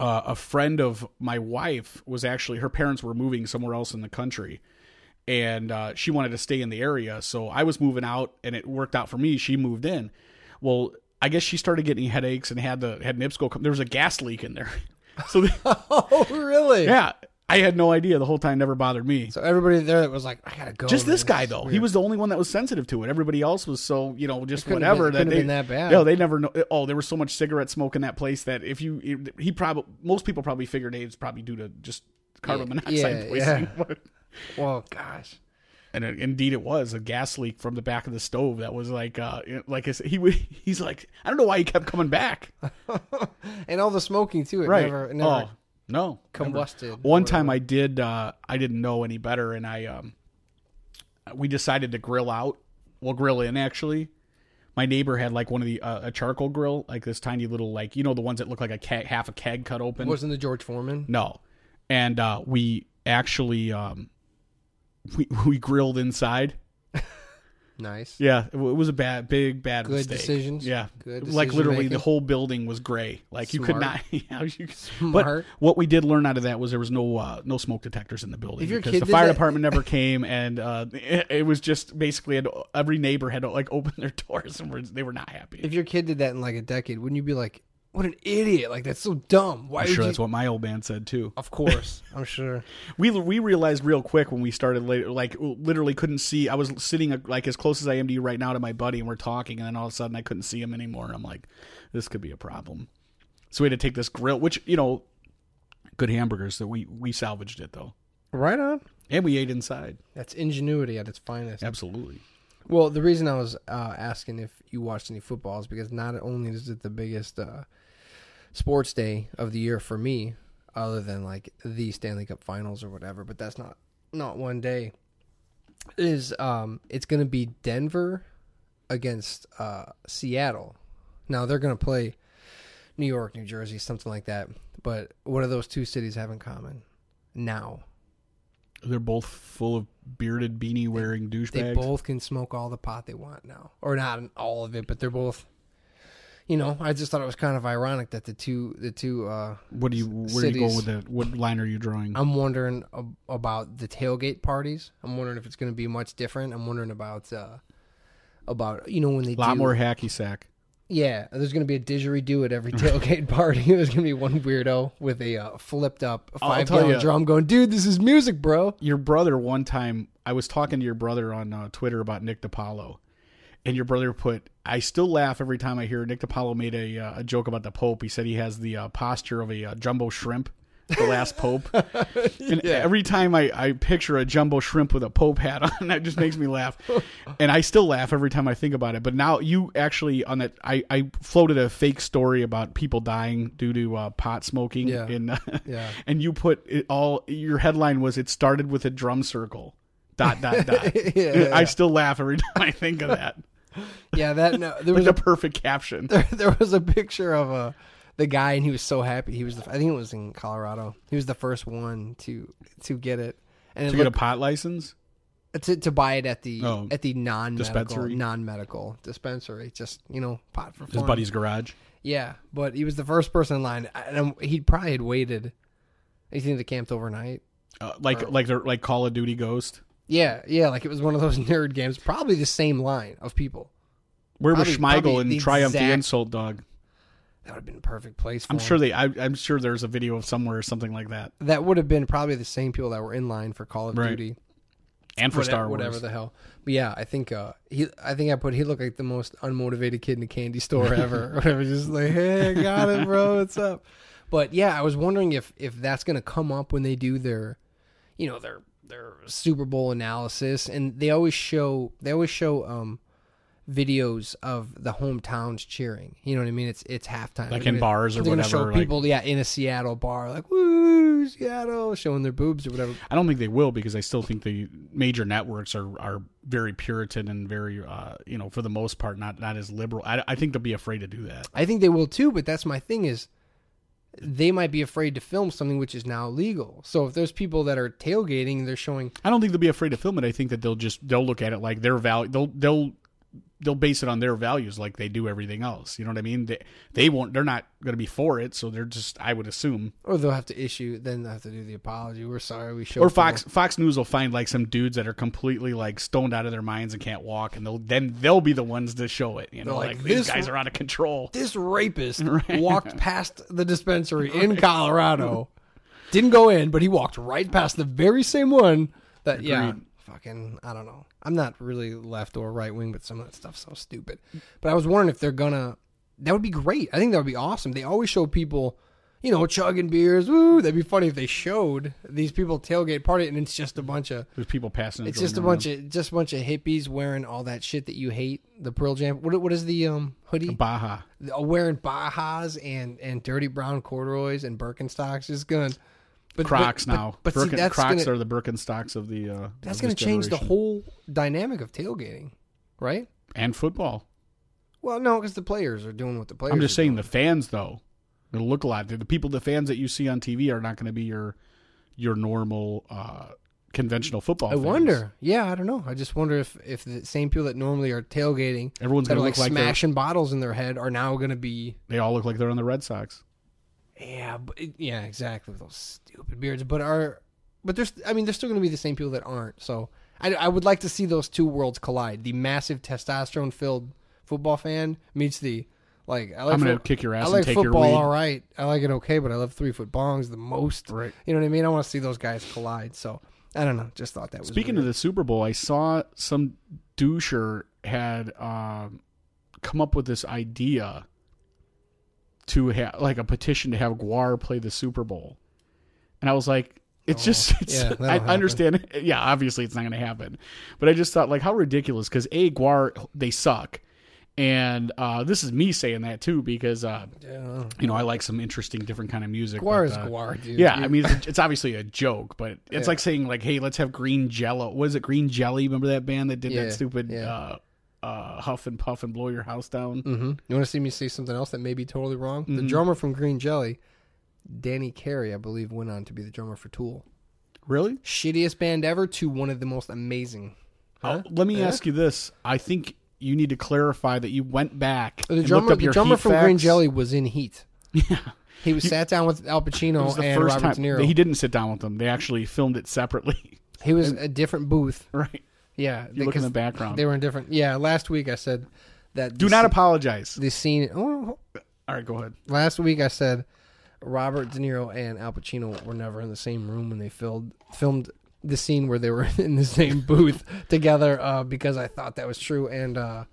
uh, a friend of my wife was actually, her parents were moving somewhere else in the country. And uh, she wanted to stay in the area. So I was moving out and it worked out for me. She moved in. Well, I guess she started getting headaches and had the had NIPSCO come. There was a gas leak in there. So they, Oh, really? yeah, I had no idea the whole time. Never bothered me. So everybody there that was like, I gotta go. Just man. this guy is though, he was the only one that was sensitive to it. Everybody else was so you know just whatever been- that couldn't they been that bad. No, they never know. Oh, there was so much cigarette smoke in that place that if you he probably most people probably figured it's probably due to just carbon Yeah, monoxide yeah, poisoning. yeah. Well, gosh. and it, indeed it was a gas leak from the back of the stove that was like uh like I said, he would he's like I don't know why he kept coming back. And all the smoking too. It right? never, never oh no, never. combusted. One time I did uh I didn't know any better and I um we decided to grill out. Well, grill in actually. My neighbor had like one of the uh, a charcoal grill, like this tiny little like you know the ones that look like a keg, half a keg cut open. wasn't the George Foreman. no, and uh, we actually um we we grilled inside. Nice. Yeah, it w- it was a bad, big, bad Good mistake. decisions. Yeah, Good like literally decision-making. the whole building was gray. Like you could Smart. not. Yeah, you, but Smart. what we did learn out of that was there was no uh, no smoke detectors in the building If your because kid the did fire that- department never came, and uh, it, it was just basically had, every neighbor had to like open their doors and were, they were not happy. If your kid did that in like a decade, wouldn't you be like, "What an idiot! Like that's so dumb. Why I'm sure you?" that's what my old man said too. Of course, I'm sure. We we realized real quick when we started later, like literally couldn't see. I was sitting uh, like as close as I am to you right now to my buddy, and we're talking, and then all of a sudden I couldn't see him anymore. And I'm like, this could be a problem. So we had to take this grill, which you know, good hamburgers. That we we salvaged it though, Right on. and we ate inside. That's ingenuity at its finest. Absolutely. Well, the reason I was uh, asking if you watched any football is because not only is it the biggest uh, sports day of the year for me, other than like the Stanley Cup Finals or whatever, but that's not not one day. Is um, it's going to be Denver against uh, Seattle. Now they're going to play New York, New Jersey, something like that. But what do those two cities have in common? Now They're both full of bearded beanie wearing douchebags. they both can smoke all the pot they want now, or not all of it, but they're both. You know, I just thought it was kind of ironic that the two, the two. uh what do you? Where do you go with that? What line are you drawing? I'm wondering ab- about the tailgate parties. I'm wondering if it's going to be much different. I'm wondering about uh about you know when they a lot do, more hacky sack. Yeah, there's going to be a didgeridoo at every tailgate party. There's going to be one weirdo with a uh, flipped up I'll five tell gallon ya. drum, going, "Dude, this is music, bro." your brother one time i was talking to your brother on uh, twitter about nick DiPaolo, and your brother put i still laugh every time i hear nick DiPaolo made a, uh, a joke about the pope he said he has the uh, posture of a uh, jumbo shrimp the last pope. And every time I, I picture a jumbo shrimp with a pope hat on that just makes me laugh. And i still laugh every time i think about it. But now you actually on that i, I floated a fake story about people dying due to uh, pot smoking Yeah. in Yeah. and you put it all your headline was it started with a drum circle. Dot dot dot. Yeah, i yeah. still laugh every time i think of that. Yeah, that no, there like was a a perfect caption. There, there was a picture of uh, the guy, and he was so happy. He was, the, I think it was in Colorado. He was the first one to to get it, and it to get a pot license to to buy it at the Oh. at the non medical Dispensary? non medical dispensary. Just you know, pot for his buddy's garage Yeah, but he was the first person in line, and he probably had waited. You think they camped overnight? uh, like like they're like call of duty ghost Yeah, yeah, like it was one of those nerd games. Probably the same line of people. where was Probably- schmeigel probably and triumph the insult dog That would have been a perfect place. For i'm him. sure they I, i'm sure there's a video of somewhere or something like that that would have been probably the same people that were in line for Call of Right. Duty. and for whatever, star wars whatever the hell. But yeah, I think uh, he, I think I put he looked like the most unmotivated kid in a candy store ever. whatever, just like, hey, I got it, bro. What's up? But yeah, I was wondering if if that's gonna come up when they do their, you know, their their Super Bowl analysis, and they always show they always show um videos of the hometowns cheering. You know what I mean? It's it's halftime. Like They're in gonna- bars or whatever, show like- people, yeah, in a Seattle bar, like woo, Seattle, showing their boobs or whatever. I don't think they will because I still think the major networks are, are very Puritan and very, uh, you know, for the most part, not not as liberal. I, I think they'll be afraid to do that. I think they will too, but that's my thing is they might be afraid to film something which is now legal. So if there's people that are tailgating, they're showing I don't think they'll be afraid to film it. I think that they'll just they'll look at it like their value. They'll they'll they'll base it on their values like they do everything else. You know what I mean? They they won't. They're not going to be for it, so they're just. I would assume. Or they'll have to issue. Then they'll have to do the apology. We're sorry. We showed. Or Fox Fox News will find like some dudes that are completely like stoned out of their minds and can't walk, and they'll then they'll be the ones to show it. You know, like, like, these guys are out of control. This rapist Right. walked past the dispensary in Colorado. Didn't go in, but he walked right past the very same one. That yeah, Agreed. Fucking. I don't know. I'm not really left or right wing, but some of that stuff's so stupid. But I was wondering if they're gonna. That would be great. I think that would be awesome. They always show people, you know, chugging beers. Woo! That'd be funny if they showed these people tailgate party, and it's just a bunch of. There's people passing. It's just a going bunch of just a bunch of hippies wearing all that shit that you hate. The Pearl Jam. What what is the um hoodie? Baja. uh, wearing Bajas and and dirty brown corduroys and Birkenstocks is gonna. But, Crocs but, now. But, but Birken- that's Crocs gonna, are the Birkenstocks of the. Uh, that's gonna change the whole dynamic of tailgating, right? and football. Well, no, because the players are doing what the players. I'm just saying doing. the fans though, it'll look a lot. The people, the fans that you see on TV are not going to be your your normal uh, conventional football. I fans. wonder. Yeah, I don't know. I just wonder if if the same people that normally are tailgating, Everyone's going to like like smashing bottles in their head, are now going to be. they all look like they're on the Red Sox. Yeah, but yeah, exactly. With those stupid beards, but are but there's. I mean, there's still going to be the same people that aren't. So I, I would like to see those two worlds collide. The massive testosterone filled football fan meets the like. I like I'm going to fo- kick your ass I like and take your football, all right. I like it okay, but I love three foot bongs the most. Right. You know what I mean? I want to see those guys collide. So I don't know. Just thought that was Speaking of the Super Bowl, I saw some doucher had um, come up with this idea to have like a petition to have Gwar play the Super Bowl, and I was like, it's Oh, just, it's, yeah, I happen. understand. Yeah, obviously it's not going to happen, but I just thought like how ridiculous because a Gwar they suck, and uh, this is me saying that too because uh, yeah. you know I like some interesting different kind of music. Gwar but, is uh, Gwar, dude. yeah, I mean, it's, it's obviously a joke, but it's Yeah. like saying like, "Hey, let's have Green Jello." Was it Green Jelly? Remember that band that did that stupid yeah. Uh, huff and puff and blow your house down? hmm You want to see me say something else that may be totally wrong? The Mhm. drummer from Green Jelly, Danny Carey, I believe, went on to be the drummer for Tool. Really? Shittiest band ever to one of the most amazing. Huh? Uh, let me Yeah. ask you this: I think you need to clarify that you went back The drummer, the drummer from Green. Jelly was in Heat. Yeah, He was You- sat down with Al Pacino the and Robert time De Niro. he didn't sit down with them. They actually filmed it separately. He was a different booth. right? Yeah, You look in the background. they were in different. Yeah, last week I said that. Do not apologize. the scene. Oh, All right, go ahead. last week I said Robert De Niro and Al Pacino were never in the same room when they filmed filmed the scene where they were in the same booth together uh, because I thought that was true and uh,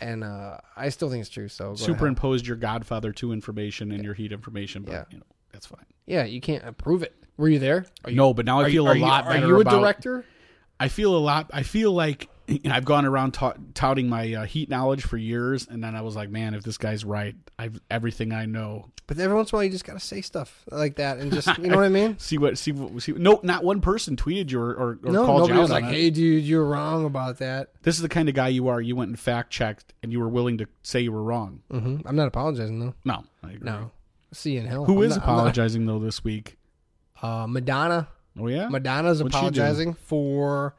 and uh, I still think it's true. So go ahead. Superimposed your Godfather two information and your Heat information, but Yeah. you know that's fine. Yeah, you can't prove it. Were you there? Are you, no, but now I feel you, a lot you, better Are you a about director? I feel a lot. I feel like you know, I've gone around ta- touting my uh, heat knowledge for years, and then I was like, man, if this guy's right, I've everything I know. But every once in a while, you just gotta say stuff like that and just you know what I mean. See what? See what? See, no, not one person tweeted you or, or, or no, called you out was like, it. "Hey, dude, you're wrong about that." This is the kind of guy you are. You went and fact checked, and you were willing to say you were wrong. hmm I'm not apologizing though. No, I agree. No, see you in hell. Who I'm is not- apologizing though this week? Uh, Madonna. Oh yeah, Madonna's What'd apologizing for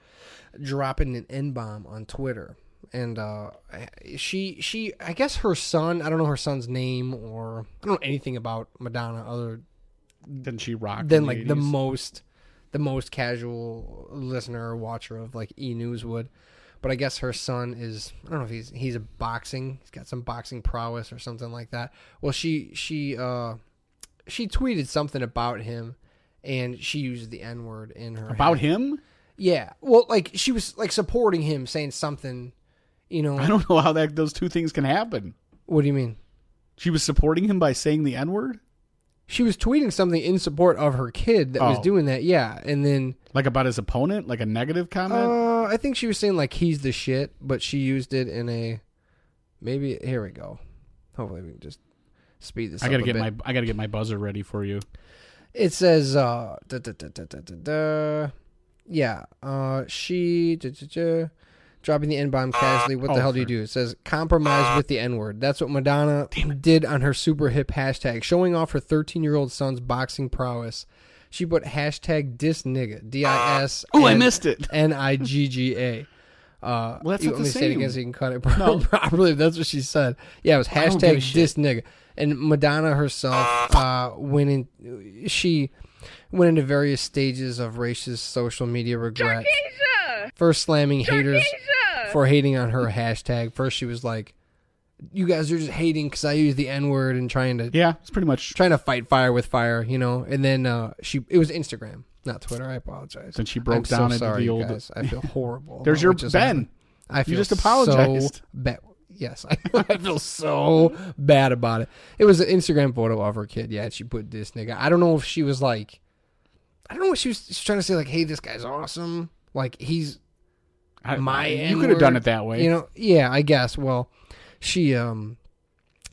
dropping an N bomb on Twitter, and uh, she she I guess her son. I don't know her son's name or I don't know anything about Madonna other didn't she rocked than like the most the most casual listener or watcher of like E News would. But I guess her son is I don't know if he's he's a boxing he's got some boxing prowess or something like that. Well she she uh she tweeted something about him and she used the N word in her about head. him. Yeah. Well like she was like supporting him saying something you know I don't know how that those two things can happen. what do you mean? She was supporting him by saying the N word, She was tweeting something in support of her kid that was Oh. doing that, yeah. And then like about his opponent, like a negative comment. Uh, I think she was saying like he's the shit, but she used it in a maybe. Here we go. Hopefully we can just speed this. I gotta get bit. my I gotta get my buzzer ready for you. It says, uh, da, da, da, da, da, da, da. yeah, uh, she da, da, da, dropping the N bomb casually. What the Oh, hell do you do? It says compromise with the N word. That's what Madonna did on her super hip hashtag, showing off her 13 year old son's boxing prowess. She put hashtag dis nigga, D I S. Oh, I missed it. N I G G A. Uh, Well, that's you not want me the to say it same. again so you can cut it No. properly. That's what she said. Yeah, it was don't give a hashtag shit. this nigga. And Madonna herself uh, went in. She went into various stages of racist social media regret. First slamming haters for hating on her hashtag. First she was like, "You guys are just hating because I use the N word and trying to Yeah, it's pretty much. trying to fight fire with fire," you know. And then uh, she it was Instagram, not Twitter. I apologize. Then she broke I'm down so into sorry, the old. guys. I feel horrible. There's your Ben. I feel just So apologized. bad. Yes, I, I feel so bad about it. It was an Instagram photo of her kid. Yeah, she put this nigga. I don't know if she was like, I don't know what she was, she was trying to say. Like, hey, this guy's awesome. Like he's I- my you could have done it that way. you know, yeah, I guess. Well, she um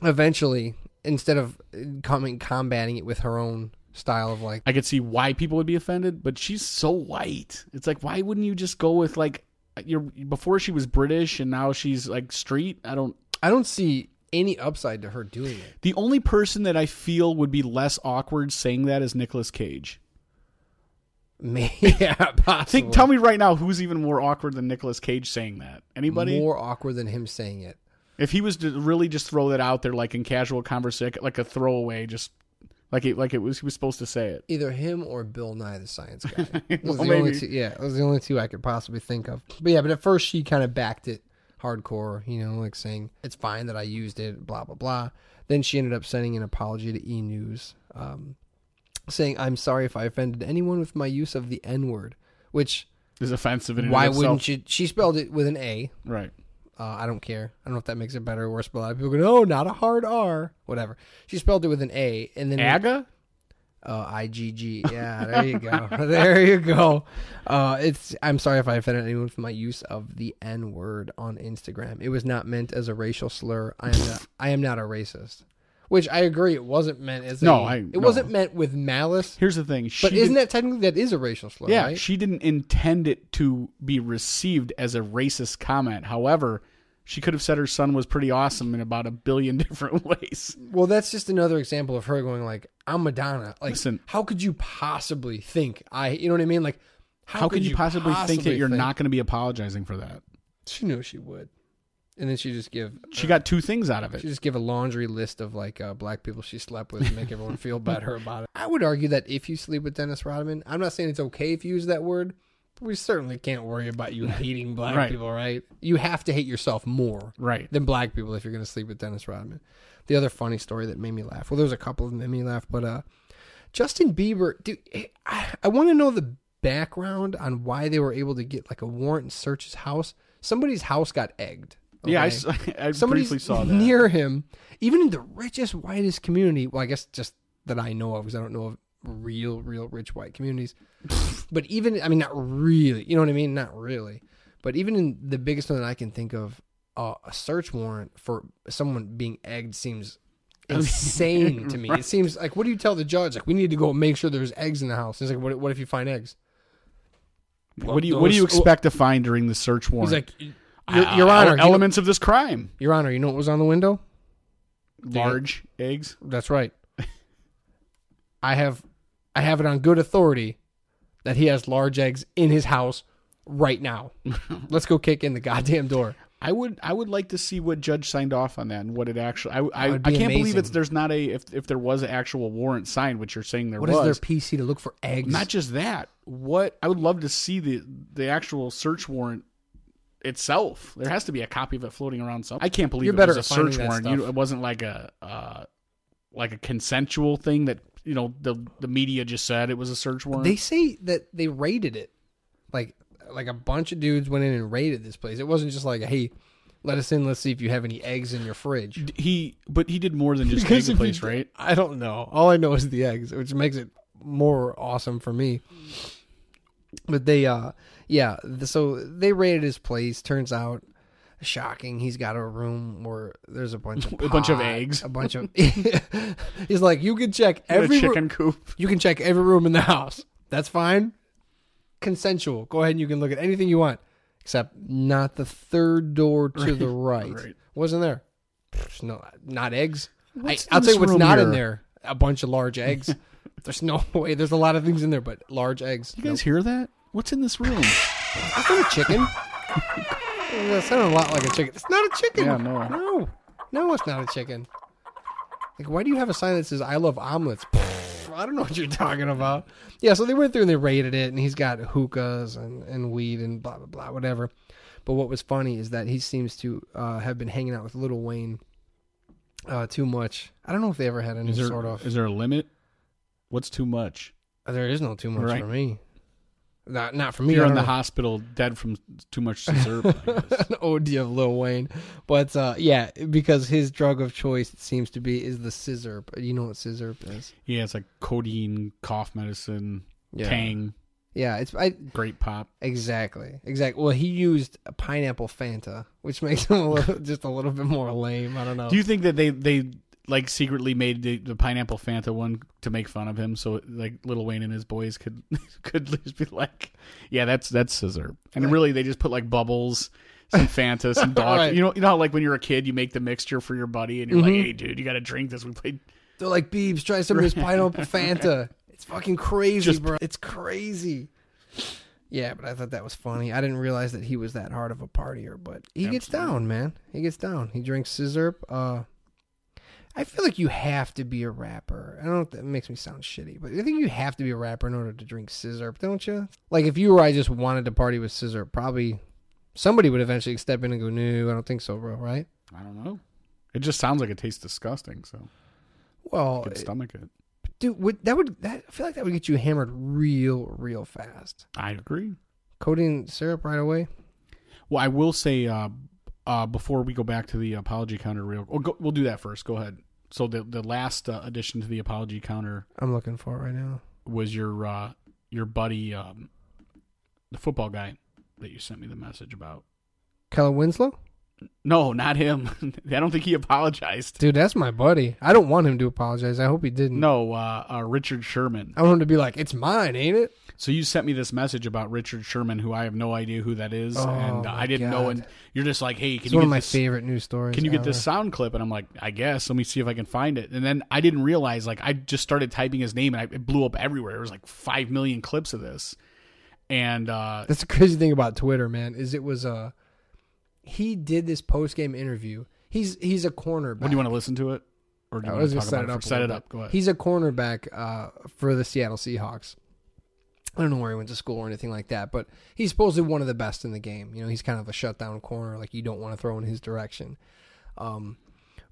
eventually instead of coming combating it with her own style of like I could see why people would be offended, but she's so white. It's like, why wouldn't you just go with like you're before she was British and now she's like street? I don't. I don't see any upside to her doing it. The only person that I feel would be less awkward saying that is Nicolas Cage. Maybe, yeah, possibly. Think, tell me right now, who's even more awkward than Nicolas Cage saying that? Anybody? more awkward than him saying it. If he was to really just throw that out there, like in casual conversation, like a throwaway, just like it, like it was, he was supposed to say it. Either him or Bill Nye the Science Guy. Well, the only two, yeah, it was the only two I could possibly think of. But yeah, but at first she kind of backed it hardcore, you know, like saying it's fine that I used it, blah blah blah. Then she ended up sending an apology to E News, um, saying I'm sorry if I offended anyone with my use of the N word. Which Is offensive. In why itself. wouldn't you? She spelled it with an A. Right. Uh, I don't care. I don't know if that makes it better or worse, but a lot of people go, "No, not a hard R." Whatever. She spelled it with an A, and then Aga. uh, I G G. Yeah, there you go. there you go. Uh, it's. I'm sorry if I offended anyone with my use of the N word on Instagram. It was not meant as a racial slur. I am not. I am not a racist. Which I agree, it wasn't meant as. No, a, I- It no. wasn't meant with malice. Here's the thing. She But isn't that technically that is a racial slur? Yeah, right? she didn't intend it to be received as a racist comment. However, she could have said her son was pretty awesome in about a billion different ways. Well, that's just another example of her going like, "I'm Madonna." Like, Listen. how could you possibly think I? You know what I mean? Like, How, could you possibly, think that you're think- not going to be apologizing for that? She knew she would, and then she just give She got two things out of it. she just give a laundry list of like uh, black people she slept with to make everyone feel better about it. I would argue that if you sleep with Dennis Rodman, I'm not saying it's okay if you use that word, but we certainly can't worry about you hating black Right. people, right? You have to hate yourself more Right. than black people if you're going to sleep with Dennis Rodman. The other funny story that made me laugh. Well, there's a couple of them that made me laugh, but uh, Justin Bieber, dude, I, I want to know the background on why they were able to get like a warrant and search his house. Somebody's house got egged. Yeah, I, okay? s- I Somebody's briefly saw that. near him, even in the richest, whitest community. Well, I guess just that I know of, because I don't know of real, real rich white communities. but even, I mean, not really. You know what I mean? Not really. But even in the biggest one that I can think of, uh, a search warrant for someone being egged seems insane to me. It seems like, what do you tell the judge? Like, we need to go make sure there's eggs in the house. It's like, what, what if you find eggs? What do you What do you Those- expect to find during the search warrant? He's like, Your, Uh, Your Honor, you elements of this crime: Your Honor, you know what was on the window? large eggs. That's right. I have I have it on good authority that he has large eggs in his house right now. Let's go kick in the goddamn door. I would I would like to see what judge signed off on that and what it actually. I I, I be can't believe it's there's not a if if there was an actual warrant signed, which you're saying there What is was. their PC to look for eggs? Not just that. What I would love to see the the actual search warrant itself. There has to be a copy of it floating around somewhere. I can't believe You're it better was a search warrant. You, it wasn't like a uh, like a consensual thing that you know the the media just said it was a search warrant. they say that they raided it. Like like a bunch of dudes went in and raided this place. It wasn't just like, hey, let us in, let's see if you have any eggs in your fridge. he but he did more than just take the place, right? I don't know. All I know is the eggs, which makes it more awesome for me. But they, uh, yeah. So they raided his place. Turns out, shocking. He's got a room where there's a bunch of A bunch of eggs. A bunch of. he's like, you can check Every every chicken coop. You can check every room in the house. That's fine. Consensual. Go ahead and you can look at anything you want, except not the third door to the right. right. Wasn't there? No, not eggs. I, What's I'll in tell you what's not here? in there. A bunch of large eggs. There's no way. There's a lot of things in there, but large eggs. You guys hear that? What's in this room? Nope. Is that a chicken? that sounded a lot like a chicken. It's not a chicken. Yeah, no. no, no, it's not a chicken. Like, why do you have a sign that says "I love omelets"? I don't know what you're talking about. Yeah, so they went through and they raided it, and he's got hookahs and, and weed and blah blah blah whatever. But what was funny is that he seems to uh, have been hanging out with Lil Wayne uh, too much. I don't know if they ever had any Is there sort of. is there a limit? What's too much? There is no too much Right. for me. Not not for me. You're in the know. hospital dead from too much syrup. An OD of Lil Wayne. But uh, yeah, because his drug of choice it seems to be is the sizzurp. You know what sizzurp is? Yeah, it's like codeine, cough medicine, Yeah. Tang, Yeah, it's I Grape Pop. exactly exactly. Well, he used a pineapple Fanta, which makes him a little just a little bit more lame. I don't know. Do you think that they they like secretly made the, the pineapple Fanta one to make fun of him, so like Lil Wayne and his boys could could just be like, yeah, that's that's sizzurp, and really they just put like bubbles. Some Fanta, some dog. Right. You know, you know how like when you're a kid, you make the mixture for your buddy, and you're Mm-hmm. like, "Hey, dude, you got to drink this." We played They're like, Beebs, try some of this pineapple Fanta. It's fucking crazy, Just- bro. It's crazy. Yeah, but I thought that was funny. I didn't realize that he was that hard of a partier, but he gets down, man. He gets down. He drinks sizzurp. Uh, I feel like you have to be a rapper. I don't know if that makes me sound shitty, but I think you have to be a rapper in order to drink sizzurp, don't you? Like if you or I just wanted to party with sizzurp, probably somebody would eventually step in and go, "No, I don't think so, bro." Right? I don't know. It just sounds like it tastes disgusting, so Well, I could stomach it. dude, would, that would that I feel like that would get you hammered real, real fast. I agree. Codeine syrup right away. Well, I will say uh, uh, before we go back to the apology counter, real, we'll, go, we'll do that first. Go ahead. So the the last uh, addition to the apology counter I'm looking for it right now. was your uh, your buddy, um, the football guy that you sent me the message about. Kellen Winslow, No, not him. I don't think he apologized. dude, that's my buddy. I don't want him to apologize. I hope he didn't. No, uh, uh, Richard Sherman. I want him to be like, "It's mine, ain't it?" So you sent me this message about Richard Sherman, who I have no idea who that is, Oh, and I didn't know. God. And you're just like, "Hey, can It's you one get of my this? favorite news stories. Can you get this sound clip?" And I'm like, "I guess. Let me see if I can find it." And then I didn't realize, like, I just started typing his name, and I, it blew up everywhere. There was like five million clips of this, and uh, That's the crazy thing about Twitter, man. Is it was uh he did this post game interview. He's he's a cornerback. what do you want to listen to it, or do you I was gonna set it it? up. Set it up. Go ahead. He's a cornerback uh, for the Seattle Seahawks. I don't know where he went to school or anything like that, but he's supposedly one of the best in the game. You know, he's kind of a shutdown corner, like you don't want to throw in his direction. Um,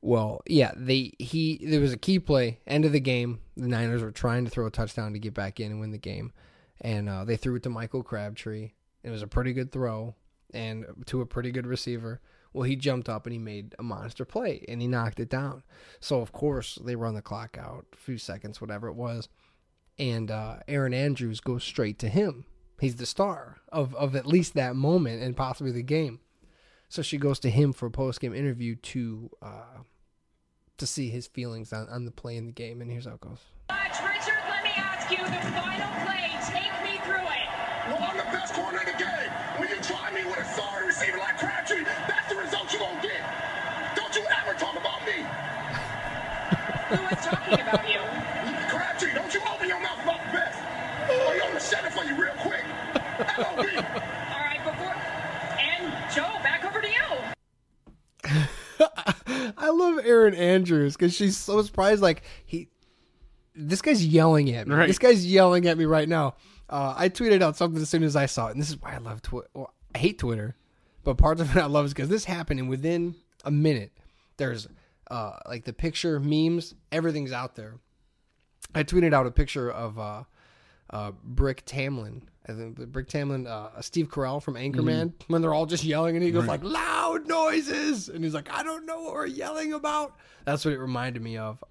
well, yeah, they he there was a key play end of the game. The Niners were trying to throw a touchdown to get back in and win the game, and uh, they threw it to Michael Crabtree. It was a pretty good throw and to a pretty good receiver. Well, he jumped up and he made a monster play and he knocked it down. So of course they run the clock out, a few seconds, whatever it was, and uh, Erin Andrews goes straight to him. He's the star of of at least that moment and possibly the game. So she goes to him for a post game interview to uh, to see his feelings on, on the play in the game. And here's how it goes. Richard, let me ask you the final play. Who was talking about you? Crabtree, don't you open your mouth about the best. Or you're gonna shut it for you real quick. LOB. All right, before. And Joe, back over to you. I love Erin Andrews because she's so surprised. Like he, this guy's yelling at me. Right. This guy's yelling at me right now. Uh, I tweeted out something as soon as I saw it, and this is why I love Twitter. Well, I hate Twitter, but parts of it I love is because this happened, and within a minute, there's uh, like the picture, memes, everything's out there. I tweeted out a picture of uh, uh, Brick Tamland. I think Brick Tamland, uh, Steve Carell from Anchorman, when they're all just yelling, and he goes like loud noises, and he's like, I don't know what we're yelling about. That's what it reminded me of.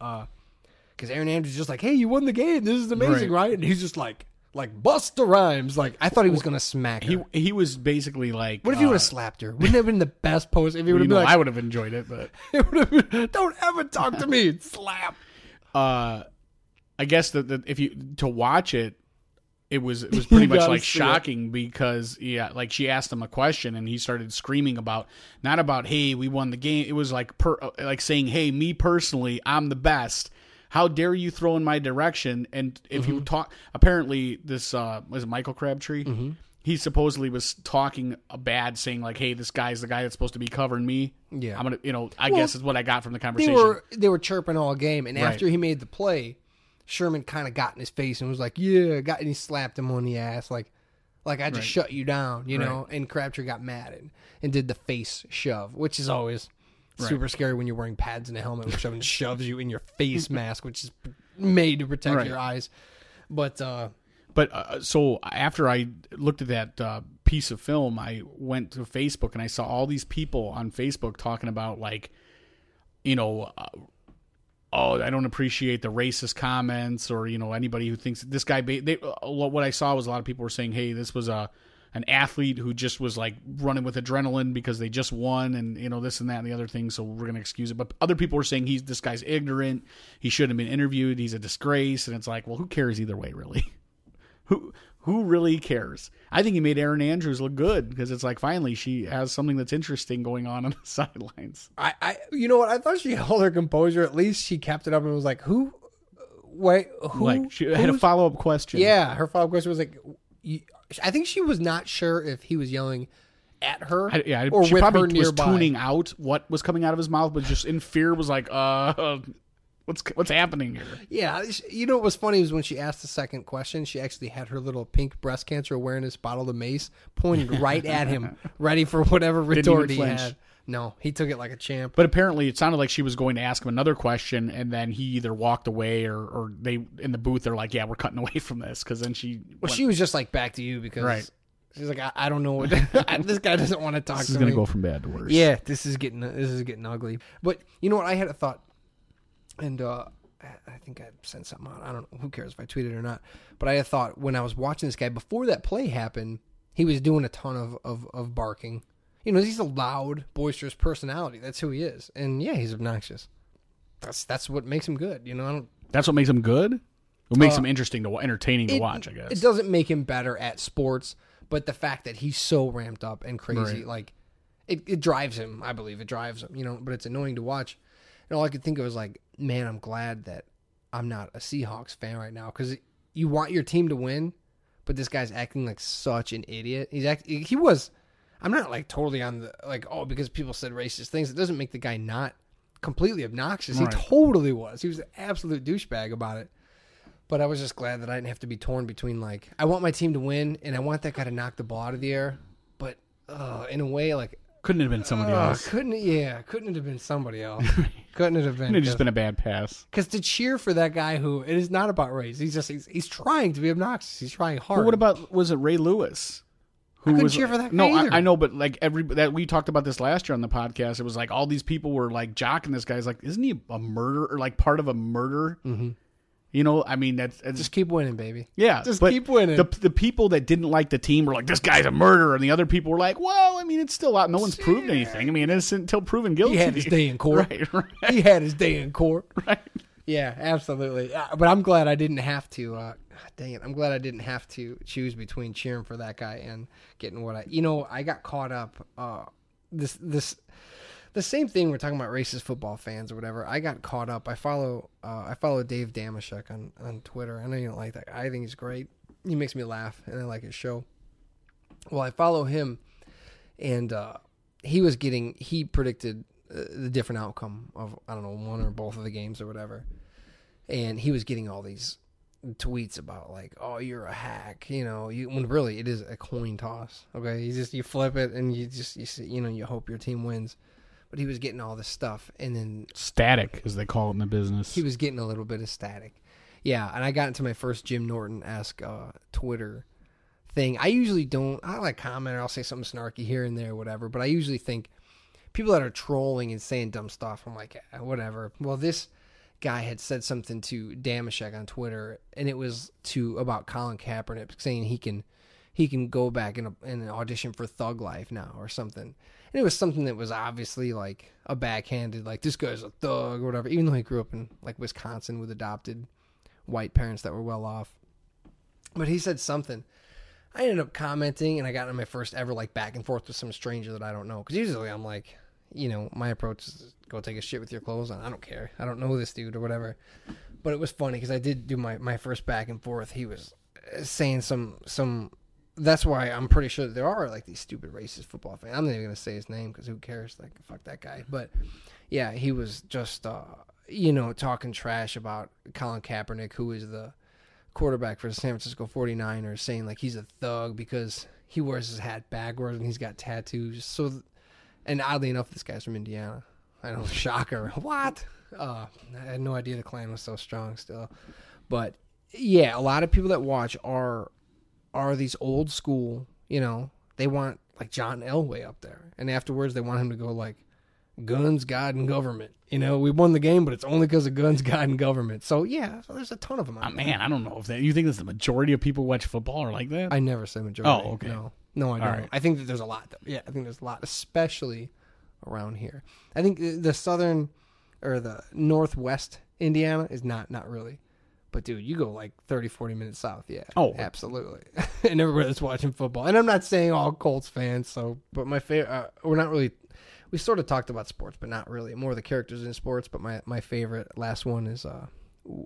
Because Erin Andrews is just like, Hey, you won the game. This is amazing, Right. right? And he's just like, like bust the rhymes. Like I thought he was gonna smack her. he he was basically like, what if he uh, would have slapped her? Wouldn't it have been the best post if he would have know, been I would have enjoyed it, but it would have been, Don't ever talk to me. Slap. uh, I guess that if you to watch it, it was it was pretty much like see it. shocking because yeah, like she asked him a question and he started screaming about not about hey we won the game. It was like per uh, like saying hey me personally I'm the best. How dare you throw in my direction? And if Mm-hmm. you talk, apparently this uh was it Michael Crabtree. he supposedly was talking a bad, saying like, "Hey, this guy's the guy that's supposed to be covering me." Yeah. I'm gonna, you know, I Well, guess is what I got from the they conversation. were they were chirping all game, and Right. after he made the play, Sherman kind of got in his face and was like, "Yeah," got and he slapped him on the ass like, like I just Right. shut you down, you know. And Crabtree got mad and, and did the face shove, which is always super scary when you're wearing pads and a helmet, which someone shoves you in your face mask, which is made to protect Right. your eyes. But uh, But uh, so after I looked at that uh, piece of film, I went to Facebook and I saw all these people on Facebook talking about like, you know, uh, oh, I don't appreciate the racist comments, or you know, anybody who thinks this guy. Ba- they, uh, what I saw was a lot of people were saying, hey, this was a an athlete who just was like running with adrenaline because they just won and you know this and that and the other thing so we're going to excuse it but other people were saying he's this guy's ignorant he shouldn't have been interviewed he's a disgrace and it's like well who cares either way really who who really cares? I think he made Erin Andrews look good because it's like finally she has something that's interesting going on on the sidelines. I, I, you know what? I thought she held her composure. At least she kept it up and was like, "Who? Wait, who?" like she had a follow up question. Yeah, her follow up question was like, I think she was not sure if he was yelling at her I, yeah. or she with probably her was nearby. tuning out what was coming out of his mouth, but just in fear was like, uh, what's what's happening here? Yeah, you know what was funny was when she asked the second question, she actually had her little pink breast cancer awareness bottle of mace pointed right at him, ready for whatever retort he had. No, he took it like a champ. But apparently, it sounded like she was going to ask him another question, and then he either walked away or, or they in the booth. They're like, "Yeah, we're cutting away from this," because then she Well, went, she was just like back to you because Right. she's like, I, I don't know what this guy doesn't want to talk "This to is me. to go from bad to worse." Yeah, this is getting this is getting ugly. But you know what? I had a thought, and uh, I- I think I sent something out. I don't know. Who cares if I tweeted or not? But I had a thought when I was watching this guy before that play happened. He was doing a ton of of, of barking. You know, he's a loud, boisterous personality. That's who he is. And yeah, he's obnoxious. That's that's what makes him good. You know, I don't. that's what makes him good. What makes Uh, him interesting to entertaining to it, watch, I guess. It doesn't make him better at sports, but the fact that he's so ramped up and crazy, Right. like it, it drives him. I believe it drives him. You know, but it's annoying to watch. And all I could think of was like, man, I'm glad that I'm not a Seahawks fan right now because you want your team to win, but this guy's acting like such an idiot. He's act. He was. I'm not like totally on the like oh because people said racist things. It doesn't make the guy not completely obnoxious. Right. He totally was. He was an absolute douchebag about it. But I was just glad that I didn't have to be torn between like I want my team to win and I want that guy to knock the ball out of the air. But uh, in a way, like Couldn't it have been somebody uh, else. couldn't it, yeah, couldn't it have been somebody else? couldn't it have been? Couldn't just been a bad pass. because to cheer for that guy who it is not about race. He's just he's, he's trying to be obnoxious. He's trying hard. But what about was it Ray Lewis? Who was cheer for that No. I, I know, but like every that we talked about this last year on the podcast. It was like all these people were like jocking this guy's like, isn't he a murderer or like part of a murder? Mm-hmm. You know, I mean that's, that's just keep winning, baby? yeah. just keep winning. The the people that didn't like the team were like, this guy's a murderer, and the other people were like, well, I mean, it's still out. No one's proved anything. I mean, innocent until proven guilty. He had his day in court. right, right, he had his day in court. right. Yeah, absolutely. Uh, But I'm glad I didn't have to. Uh, dang it! I'm glad I didn't have to choose between cheering for that guy and getting what I. You know, I got caught up. Uh, this this the same thing we're talking about racist football fans or whatever. I got caught up. I follow uh, I follow Dave Dameshek on on Twitter. I know you don't like that. I think he's great. He makes me laugh, and I like his show. Well, I follow him, and uh, he was getting he predicted uh, the different outcome of I don't know one or both of the games or whatever, and he was getting all these tweets about like oh you're a hack you know you when really it is a coin toss okay you just you flip it and you just you see, you know you hope your team wins but he was getting all this stuff and then Static, as they call it in the business. he was getting a little bit of static. Yeah, and I got into my first Jim Norton esque uh, Twitter thing. I usually don't. I like comment or I'll say something snarky here and there, whatever. But I usually think people that are trolling and saying dumb stuff. I'm like, eh, whatever. Well, this guy had said something to Dameshek on Twitter, and it was to about Colin Kaepernick saying he can he can go back and, and audition for Thug Life now or something. And it was something that was obviously like a backhanded, like this guy's a thug or whatever. Even though he grew up in like Wisconsin with adopted white parents that were well off, but he said something. I ended up commenting, and I got in my first ever like back and forth with some stranger that I don't know. Because usually I'm like, you know, my approach is go take a shit with your clothes on. I don't care. I don't know this dude or whatever. But it was funny because I did do my my first back and forth. He was uh, saying some some that's why I'm pretty sure there are like these stupid racist football fans. I'm not even gonna say his name because who cares? Like fuck that guy. But yeah, he was just uh, you know talking trash about Colin Kaepernick, who is the quarterback for the San Francisco 49ers, saying like he's a thug because he wears his hat backwards and he's got tattoos. So, and oddly enough, this guy's from Indiana. I know, shocker. What? Uh, I had no idea the Klan was so strong still. But yeah, a lot of people that watch are are these old school. You know, they want like John Elway up there, and afterwards they want him to go like guns, God, and government. You know, we won the game, but it's only because of guns, God, and government. So yeah, so there's a ton of them. Out Ah, there. man, I don't know if that. You think that's the majority of people watch football are like that? I never say majority. Oh, okay. No, no, I don't. right. I think that there's a lot. Though. Yeah, I think there's a lot, especially around here. I think the- the southern or the northwest Indiana is not not really. But dude, you go like 30, 40 minutes south, yeah. Oh. absolutely. and everybody that's watching football. And I'm not saying all Colts fans. So, but my favorite, uh, we're not really. We sort of talked about sports, but not really. More of the characters in sports. But my my favorite last one is. uh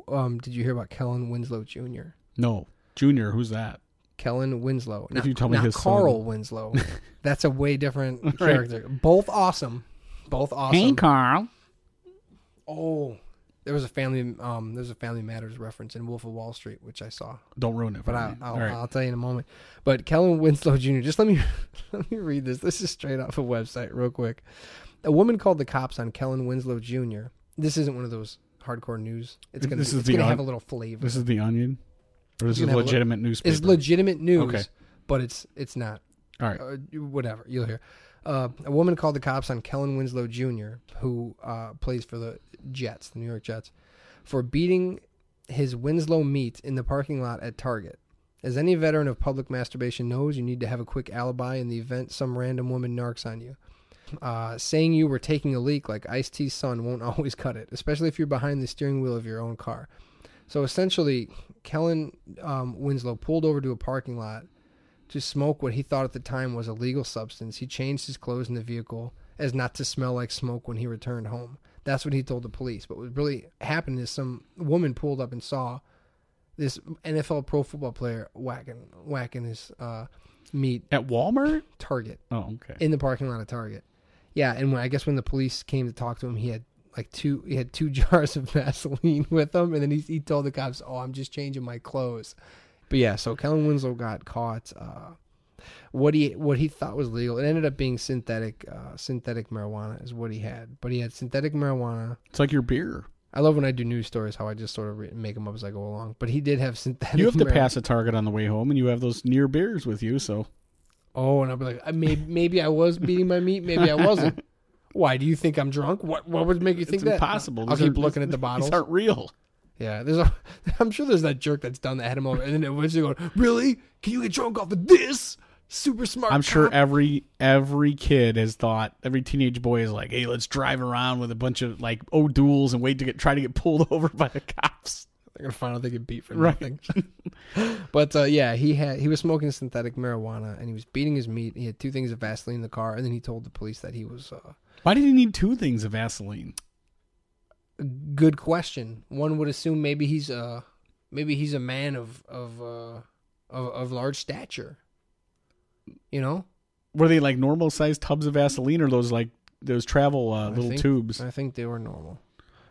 um, did you hear about Kellen Winslow Jr.? no, Junior. Who's that? Kellen Winslow. Not, you tell me his son. Carl Winslow. That's a way different character. Both awesome. Both awesome. Carl. oh, there was a family. Um, there's a Family Matters reference in Wolf of Wall Street, which I saw, Don't ruin it. For but I, me. I'll, All right. I'll tell you in a moment. But Kellen Winslow Jr. Just let me let me read this. This is straight off a website, real quick. A woman called the cops on Kellen Winslow Jr. This isn't one of those hardcore news. It's gonna This be, is it's the gonna on- have a little flavor. This is the Onion, or this is can have a legitimate newspaper. it's legitimate news, Okay. but it's it's not. All right. uh, whatever you'll hear. Uh, a woman called the cops on Kellen Winslow Jr., who uh, plays for the Jets, the New York Jets, for beating his Winslow meat in the parking lot at Target. As any veteran of public masturbation knows, you need to have a quick alibi in the event some random woman narcs on you. Uh, saying you were taking a leak like Ice T's son won't always cut it, especially if you're behind the steering wheel of your own car. So essentially, Kellen um, Winslow pulled over to a parking lot to smoke what he thought at the time was a legal substance. He changed his clothes in the vehicle as not to smell like smoke when he returned home. That's what he told the police. But what really happened is some woman pulled up and saw this NFL pro football player whacking whacking his uh, meat At Walmart. Target Oh, okay. in the parking lot of Target. Yeah, and when I guess when the police came to talk to him, he had like two he had two jars of Vaseline with him, and then he he told the cops, "Oh, I'm just changing my clothes." But yeah, so Kellen Winslow got caught. Uh, what he what he thought was legal, it ended up being synthetic uh, synthetic marijuana is what he had. But he had synthetic marijuana. It's like your beer. I love when I do news stories how I just sort of make them up as I go along. But he did have synthetic. You have to marijuana. pass a Target on the way home, and you have those near beers with you. So Oh, and I'll be like, I maybe, maybe I was beating my meat, maybe I wasn't. Why do you think I'm drunk? What what would make you think it's that? impossible. I'll These keep are- looking at the These bottles. aren't real. Yeah, there's a. I'm sure there's that jerk that's done that had him over, and then eventually going, "Really? Can you get drunk off of this? Super smart." I'm sure every every kid has thought. Every teenage boy is like, "Hey, let's drive around with a bunch of like O'Douls and wait to get try to get pulled over by the cops." They're gonna find out they get beat for Right. nothing. but uh, yeah, he had he was smoking synthetic marijuana and he was beating his meat. He had two things of Vaseline in the car, and then he told the police that he was. Uh, Why did he need two things of Vaseline? good question. One would assume maybe he's uh maybe he's a man of of uh of, of large stature. You know, Were they like normal sized tubs of Vaseline, or those like those travel uh, little think- tubes? I think they were normal.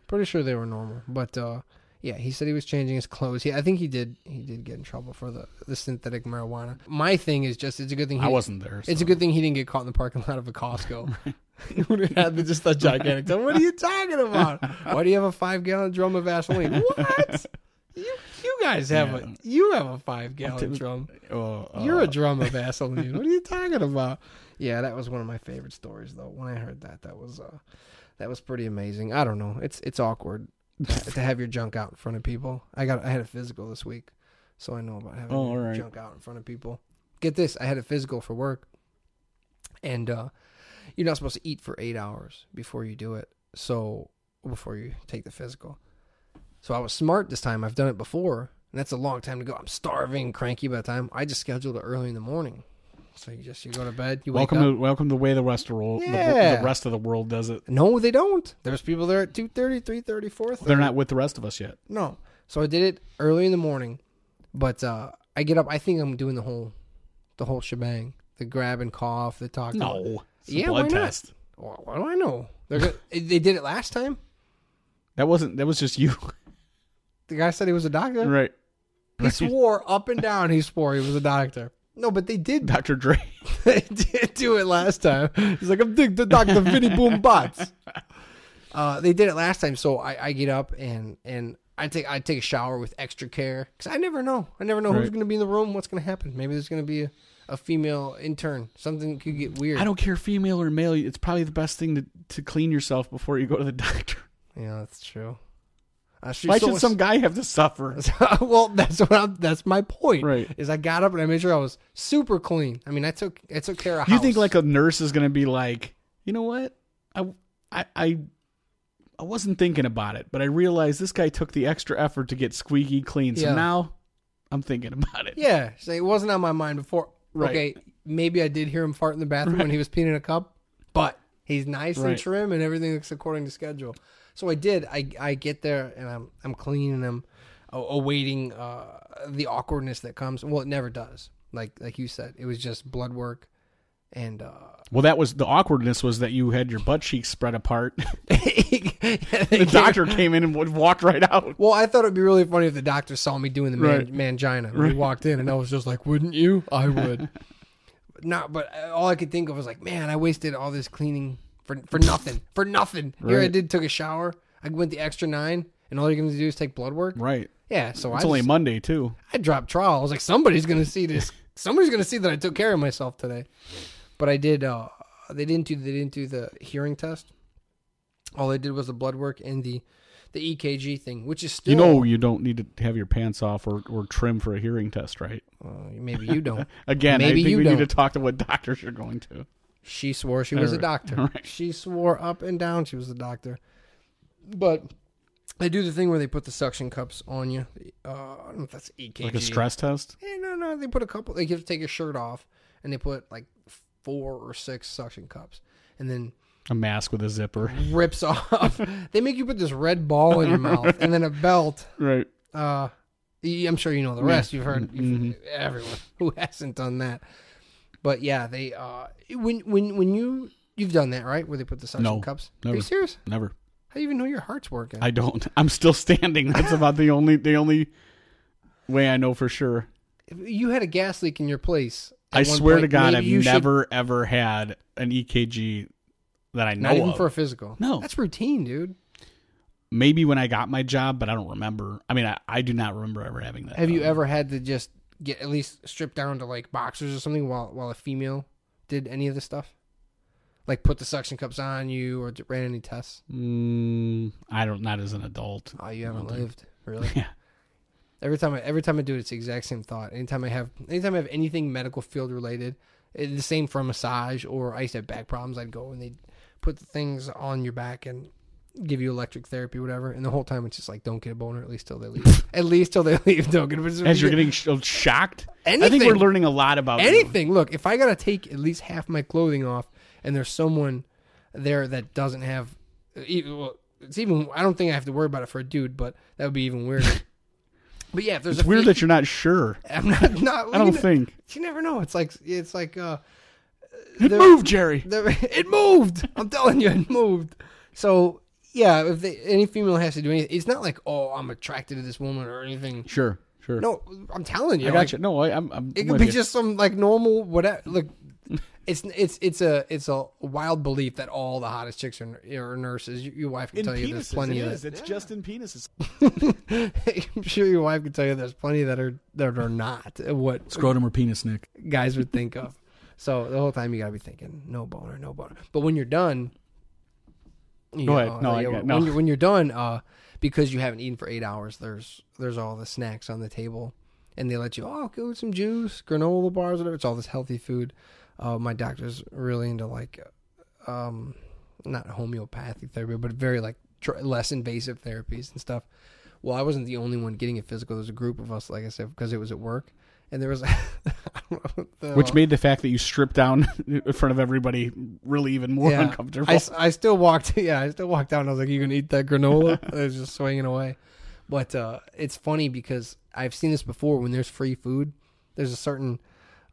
Pretty sure they were normal, but uh yeah, he said he was changing his clothes. He, I think he did. He did get in trouble for the, the synthetic marijuana. My thing is just it's a good thing. He, I wasn't there. It's a good thing he didn't get caught in the parking lot of a Costco. would have had just a gigantic. drum. What are you talking about? Why do you have a five gallon drum of Vaseline? What? You you guys have Yeah. a you have a five gallon drum. Oh, uh, You're a drum of Vaseline. what are you talking about? Yeah, that was one of my favorite stories though. When I heard that, that was uh that was pretty amazing. I don't know. It's it's awkward to have your junk out in front of people. I got I had a physical this week, so I know about having Oh, right. junk out in front of people. Get this, I had a physical for work, and uh, you're not supposed to eat for eight hours before you do it. So before you take the physical, so I was smart this time. I've done it before, and that's a long time to go. I'm starving, cranky by the time I just scheduled it early in the morning. So you just you go to bed, you wake welcome up. to welcome to the way the rest of the world, the- Yeah. the, rest of the world does it. No, they don't. There's people there at 2.30, 3.30, 4.30. They're not with the rest of us yet. No. So I did it early in the morning, but uh, I get up. I think I'm doing the whole the whole shebang. The grab and cough, the talk. No, Yeah, blood why not? test. Well, what do I know? Gonna, they did it last time. That wasn't. That was just you, The guy said he was a doctor. right? He swore up and down. He swore he was a doctor. No, but they did. Dr. Dre. they did do it last time. He's like, I'm the Doctor Vinny Boom Bots. Uh, they did it last time, so I, I get up and and I take I take a shower with extra care because I never know. I never know who's going to be in the room. What's going to happen? Maybe there's going to be a, a female intern. Something could get weird. I don't care, female or male. It's probably the best thing to to clean yourself before you go to the doctor. Yeah, that's true. Uh, Why should some guy have to suffer? well, that's what I'm, that's my point. Right. Is I got up and I made sure I was super clean. I mean, I took I took care of. You think like a nurse is going to be like, you know what? I, I, I, I wasn't thinking about it, but I realized this guy took the extra effort to get squeaky clean. So Yeah. now I'm thinking about it. Yeah, so it wasn't on my mind before. Right. Okay, maybe I did hear him fart in the bathroom when he was peeing in a cup, but he's nice and trim and everything looks according to schedule. So I did. I I get there and I'm I'm clean and awaiting uh, the awkwardness that comes. Well, it never does. Like like you said, it was just blood work, and uh, Well, that was the awkwardness was that you had your butt cheeks spread apart. the doctor came in and would- walked right out. Well, I thought it'd be really funny if the doctor saw me doing the man, Right. mangina when he walked in, and I was just like, "Wouldn't you? I would." Not, but all I could think of was like, "Man, I wasted all this cleaning for for nothing, for nothing." Here I Right. did, took a shower, I went the extra nine, and all you're going to do is take blood work. Right. Yeah, so It's I only just- Monday too. I dropped trial. I was like, somebody's gonna see this. Somebody's gonna see that I took care of myself today. But I did. uh They didn't do. They didn't do the hearing test. All they did was the blood work and the the EKG thing, which is still. You know you don't need to have your pants off or, or trim for a hearing test, right? Uh, maybe you don't. Again, Maybe I think you we need to talk to what doctors you're going to. She swore she was a doctor. Alright. She swore up and down she was a doctor. But they do the thing where they put the suction cups on you. Uh, I don't know if that's EKG. Like a stress test? Eh, no, no. They put a couple. They have to take your shirt off, and they put like four or six suction cups, and then A mask with a zipper. rips off. they make you put this red ball in your mouth, and then a belt. Right. Uh, I'm sure you know the rest. You've heard you've, Mm-hmm. everyone who hasn't done that. But yeah, they uh, when when when you you've done that right, where they put the suction No, cups. Are never. you serious? Never. How do you even know your heart's working? I don't. I'm still standing. That's about the only the only way I know for sure. If you had a gas leak in your place. I swear to God, maybe I've you should- never ever had an EKG that I know not even of. for a physical. No. that's routine, dude. Maybe when I got my job, but I don't remember. I mean, I, I do not remember ever having that. Have you ever had to just get at least stripped down to like boxers or something while while a female did any of this stuff? Like put the suction cups on you or ran any tests? Mm, I don't. Not as an adult. Oh, you haven't think- lived, really. Yeah. Every time I every time I do it, it's the exact same thought. Anytime I have anytime I have anything medical field related, it's the same for a massage or I used to have back problems. I'd go and they'd put the things on your back and give you electric therapy, whatever. And the whole time it's just like, don't get a boner at least till they leave. at least till they leave. Don't get a boner. As you're getting sh- shocked, anything, I think we're learning a lot about you. anything. Look, if I gotta take at least half my clothing off, and there's someone there that doesn't have, well, it's even. I don't think I have to worry about it for a dude, but that would be even weirder. but yeah, if there's It's a weird that you're not sure. I'm not. not I don't you, think you never know. It's like it's like uh, it moved, Jerry. it moved. I'm telling you, it moved. So yeah, if they, any female has to do anything, it's not like oh, I'm attracted to this woman or anything. Sure, sure. No, I'm telling you, I like, got you. No, I, I'm. I'm It could be you. just some like normal whatever. Look, it's it's it's a it's a wild belief that all the hottest chicks are, are nurses. Your, your wife can in tell you there's plenty It of is. that. It's just in penises. I'm sure your wife can tell you there's plenty that are that are not what Scrotum or penis, Nick. guys would think of. So the whole time you gotta be thinking no boner, no boner. But when you're done, you Go ahead. No, I yeah, get- when you're when you're done, uh, because you haven't eaten for eight hours, there's there's all the snacks on the table, and they let you oh go with some juice, granola bars, whatever. It's all this healthy food. Uh, my doctor's really into like, um, not homeopathic therapy, but very like tr- less invasive therapies and stuff. Well, I wasn't the only one getting it physical. There's a group of us, like I said, because it was at work, and there was, I the- Which made the fact that you stripped down in front of everybody really even more Yeah. uncomfortable. I still walked. Yeah, I still walked down. I was like, "You gonna eat that granola?" I was just swinging away. But uh, it's funny because I've seen this before. When there's free food, there's a certain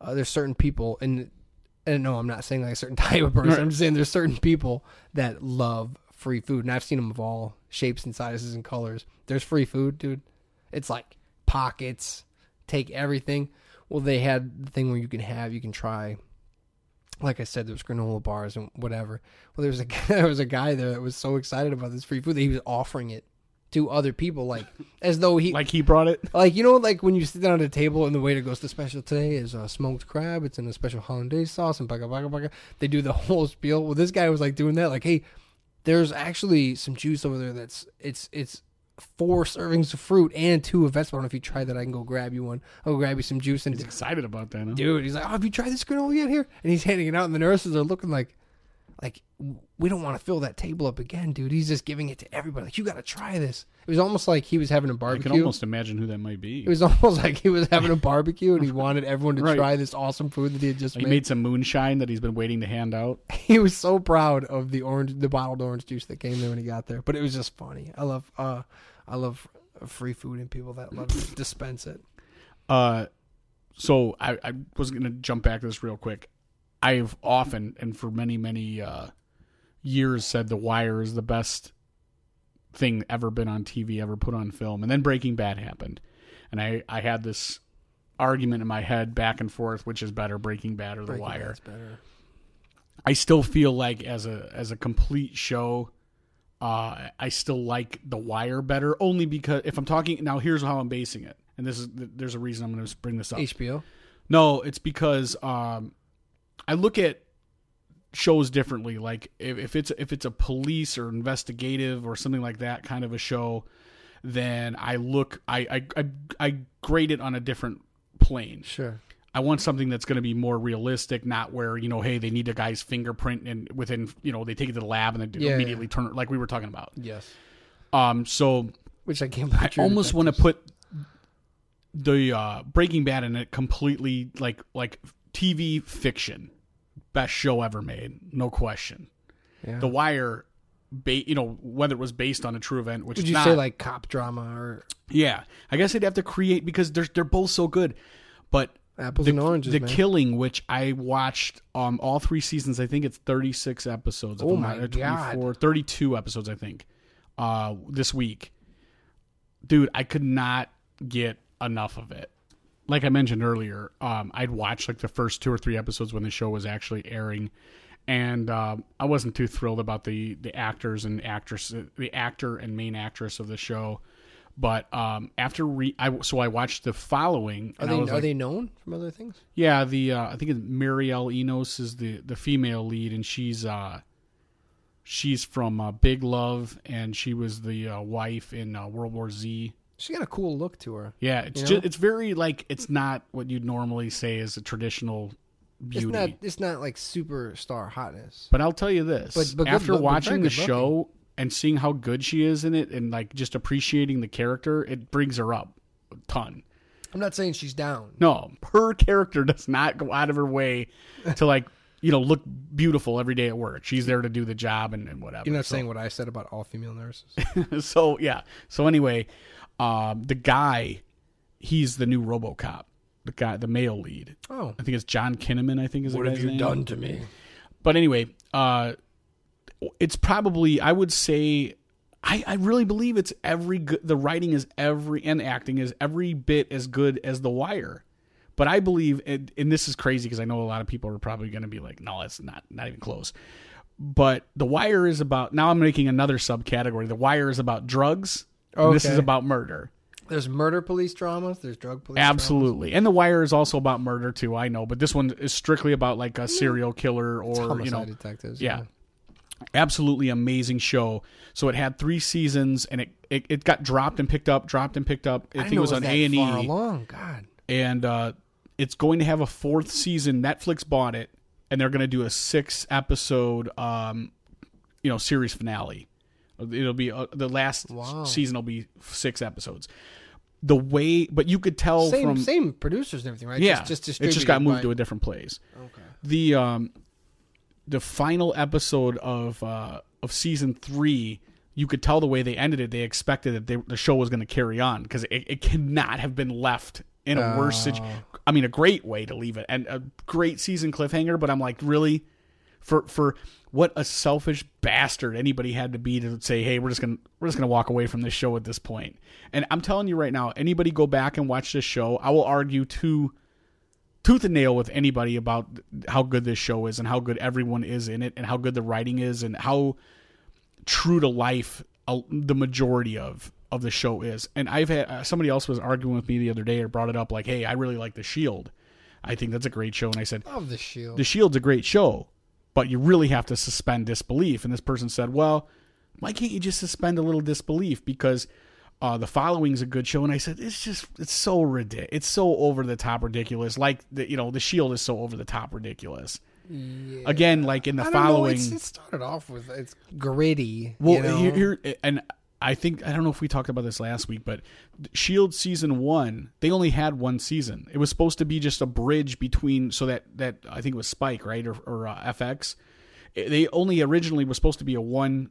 uh, there's certain people, and and no, I'm not saying like a certain type of person. I'm just saying there's certain people that love free food, and I've seen them of all shapes and sizes and colors. There's free food, dude. It's like pockets, take everything. Well, they had the thing where you can have, you can try. Like I said, there was granola bars and whatever. Well, there was a there was a guy there that was so excited about this free food that he was offering it to other people, like as though he Like he brought it. like you know, like when you sit down at a table and the waiter goes, "The special today is uh, smoked crab. It's in a special hollandaise sauce and baka baka baka." They do the whole spiel. Well, this guy was like doing that, like, "Hey, there's actually some juice over there. That's it's it's four servings of fruit and two of vegetable. I don't know if you tried that. I can go grab you one. I'll go grab you some juice and He's excited about that. Huh? dude, he's like, "Oh, have you tried this granola yet here?" And he's handing it out, and the nurses are looking like, like we don't want to fill that table up again, dude. He's just giving it to everybody. Like, you got to try this. It was almost like he was having a barbecue. You can almost imagine who that might be. It was almost like he was having a barbecue and he wanted everyone to Right. try this awesome food that he had just made. he made. made some moonshine that he's been waiting to hand out. He was so proud of the orange, the bottled orange juice that came there when he got there. But it was just funny. I love, uh, I love free food and people that love to dispense it. Uh, so I, I was going to jump back to this real quick. I've often and for many many uh, years said The Wire is the best thing ever been on TV, ever put on film, and then Breaking Bad happened, and I I had this argument in my head back and forth, which is better, Breaking Bad or The Breaking Wire. I still feel like as a as a complete show, uh, I still like The Wire better. Only because if I'm talking now, here's how I'm basing it, and this is there's a reason I'm going to bring this up. HBO. No, it's because um, I look at shows differently. Like if, if it's if it's a police or investigative or something like that kind of a show, then I look I I I, I grade it on a different plane. Sure. I want something that's going to be more realistic, not where you know, hey, they need a guy's fingerprint and within you know they take it to the lab and then Yeah, immediately turn it like we were talking about. Yes. Um, so Which I can't. I almost want to put the uh, Breaking Bad in it completely like like TV fiction, best show ever made, no question. Yeah. The Wire, ba- you know whether it was based on a true event, which Would you not, say like cop drama or yeah, I guess they'd have to create because they're they're both so good, but. Apples The, and oranges? the man. Killing, which I watched um all three seasons, I think it's thirty six episodes. Oh my not- God. 24, 32 episodes, I think. Uh, this week, dude, I could not get enough of it. Like I mentioned earlier, um, I'd watched like the first two or three episodes when the show was actually airing, and um, I wasn't too thrilled about the the actors and actress, the actor and main actress of the show. But um, after re- I so I watched the following. Are they are like, they known from other things? yeah, the uh, I think it's Mireille Enos is the the female lead, and she's uh she's from uh, Big Love, and she was the uh, wife in uh, World War Z. She got a cool look to her. Yeah, it's You just it's very like it's not what you'd normally say is a traditional beauty. It's not. It's not like superstar hotness. But I'll tell you this: But- but after but watching the show and seeing how good she is in it, and like just appreciating the character, it brings her up a ton. I'm not saying she's down. No, her character does not go out of her way to like you know look beautiful every day at work. She's there to do the job and, and whatever. You're not So- saying what I said about all female nurses. so yeah. So anyway, um, the guy, he's the new RoboCop. The guy, the male lead. Oh, I think it's John Kinnaman. I think is the guy's name. Done to me? But anyway, uh, it's probably I would say I, I really believe it's every good. The writing is every and acting is every bit as good as The Wire. But I believe, and, and this is crazy because I know a lot of people are probably going to be like, no, it's not, not even close. But The Wire is about. Now I'm making another subcategory. The Wire is about drugs. and this is about murder. There's murder police dramas. There's drug police. dramas. Absolutely. And The Wire is also about murder too. I know, but this one is strictly about like a mm. serial killer or Homicide you know detectives. yeah. Absolutely amazing show. So it had three seasons and it, it, it got dropped and picked up, dropped and picked up. I, I think it was on A and E. along. God. And uh, it's going to have a fourth season. Netflix bought it and they're going to do a six episode um, you know, series finale. It'll be uh, the last Wow. season will be six episodes. The way but you could tell Same from same producers and everything, right? yeah, Just, just it just got moved by- to a different place. Okay. The um, the final episode of uh of season three, you could tell the way they ended it. They expected that they, the show was going to carry on because it, it cannot have been left in a worse Oh. situation. I mean, a great way to leave it and a great season cliffhanger. But I'm like, really, for for what a selfish bastard anybody had to be to say, hey, we're just gonna we're just gonna walk away from this show at this point. And I'm telling you right now, anybody go back and watch this show, I will argue to tooth and nail with anybody about how good this show is and how good everyone is in it and how good the writing is and how true to life uh, the majority of of the show is. And I've had uh, somebody else was arguing with me the other day or brought it up like, "Hey, I really like The Shield. I think that's a great show." And I said, Love the shield. "The Shield's a great show, but you really have to suspend disbelief." And this person said, "Well, why can't you just suspend a little disbelief because uh, the following's a good show?" And I said, "It's just it's so ridiculous. It's so over the top ridiculous. Like the you know, The Shield is so over the top ridiculous." Again, like in the know, following, it's- it started off with it's gritty. well, you know? here, here, and I think I don't know if we talked about this last week, but Shield season one, they only had one season. It was supposed to be just a bridge between, so that that I think it was Spike, right, or, or uh, FX. They only originally was supposed to be a one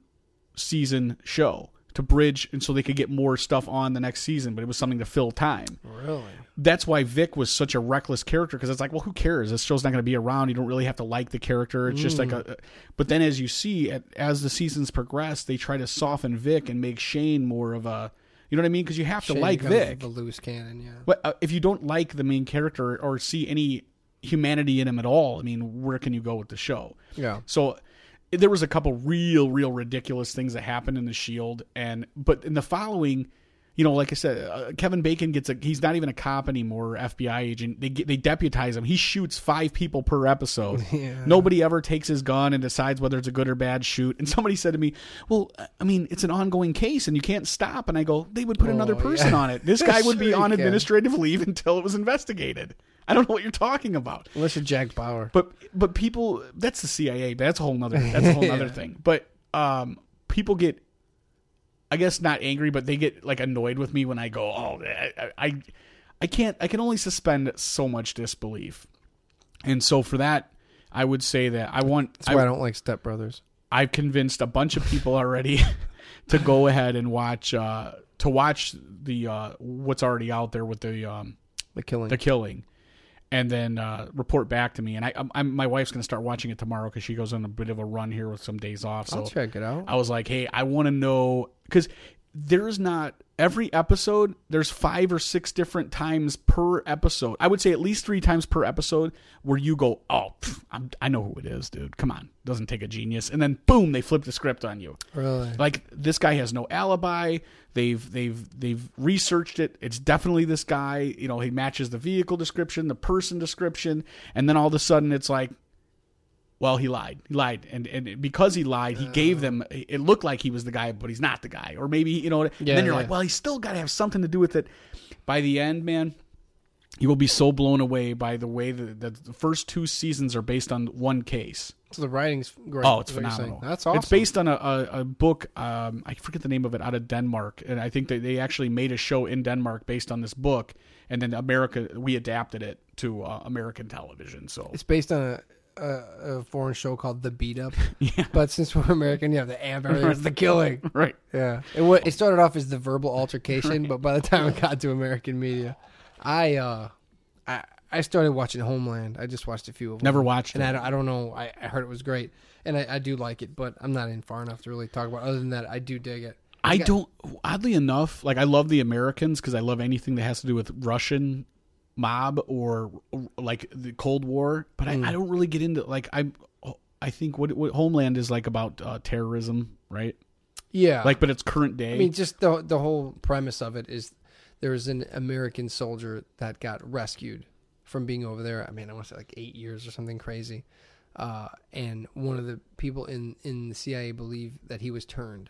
season show to bridge, and so they could get more stuff on the next season. But it was something to fill time really. that's why Vic was such a reckless character because it's like, well, who cares? This show's not going to be around. You don't really have to like the character. It's just like Mm. a. But then, as you see, as the seasons progress, they try to soften Vic and make Shane more of a. You know what I mean? Because you have to Shane like Vic. the loose cannon. Yeah. But uh, if you don't like the main character or see any humanity in him at all, I mean, where can you go with the show? Yeah. So there was a couple real, real ridiculous things that happened in the Shield, and but in the following, you know, like I said, uh, Kevin Bacon gets a. He's not even a cop anymore, FBI agent. They get, they deputize him. He shoots five people per episode. Yeah. Nobody ever takes his gun and decides whether it's a good or bad shoot. And somebody said to me, "Well, I mean, it's an ongoing case, and you can't stop." And I go, "They would put another Oh, person yeah. on it. This guy would be Sure on can. administrative leave until it was investigated." I don't know what you're talking about. Unless you're Jack Bauer. But but people that's the CIA. That's a whole nother that's a whole nother Yeah. thing. But um people get I guess not angry, but they get like annoyed with me when I go, Oh I I, I can't I can only suspend so much disbelief. And so for that I would say that I want That's why I don't like Step Brothers. I've convinced a bunch of people already to go ahead and watch uh to watch the uh what's already out there with the um The killing. the killing and then uh, report back to me and I, I'm, my wife's gonna start watching it tomorrow because she goes on a bit of a run here with some days off so I'll check it out. I was like hey I want to know because there's not every episode there's five or six different times per episode I would say at least three times per episode where you go oh pff, I'm, I know who it is dude come on doesn't take a genius and then boom they flip the script on you really. like this guy has no alibi. They've they've they've researched it. It's definitely this guy. You know, he matches the vehicle description, the person description, and then all of a sudden it's like, well, he lied. He lied, and and because he lied, he gave them. It looked like he was the guy, but he's not the guy. Or maybe you know. and Yeah, then you're yeah. like, well, he's still got to have something to do with it. By the end, man, you will be so blown away by the way that, that the first two seasons are based on one case. So the writing's great. Oh, it's is what you're saying. phenomenal. That's awesome. It's based on a, a, a book. Um, I forget the name of it out of Denmark, and I think that they actually made a show in Denmark based on this book, and then America we adapted it to uh, American television. So It's based on a, a, a foreign show called The Beat Up. yeah, But since we're American, you have the amp. There's the killing. right. Yeah. It, wa- it started off as the verbal altercation, but by the time it got to American media, I uh, I I started watching Homeland. I just watched a few of them. Never watched and it. I don't, I don't know. I, I heard it was great, and I, I do like it, but I'm not in far enough to really talk about. Other than that, I do dig it. I got- don't. Oddly enough, like I love the Americans because I love anything that has to do with Russian mob or like the Cold War, but Mm. I, I don't really get into like I. I think what, what Homeland is like about uh, terrorism, right? Yeah. Like, but it's current day. I mean, just the the whole premise of it is there was an American soldier that got rescued from being over there. I mean, I want to say like eight years or something crazy. Uh, and one of the people in in the CIA believe that he was turned,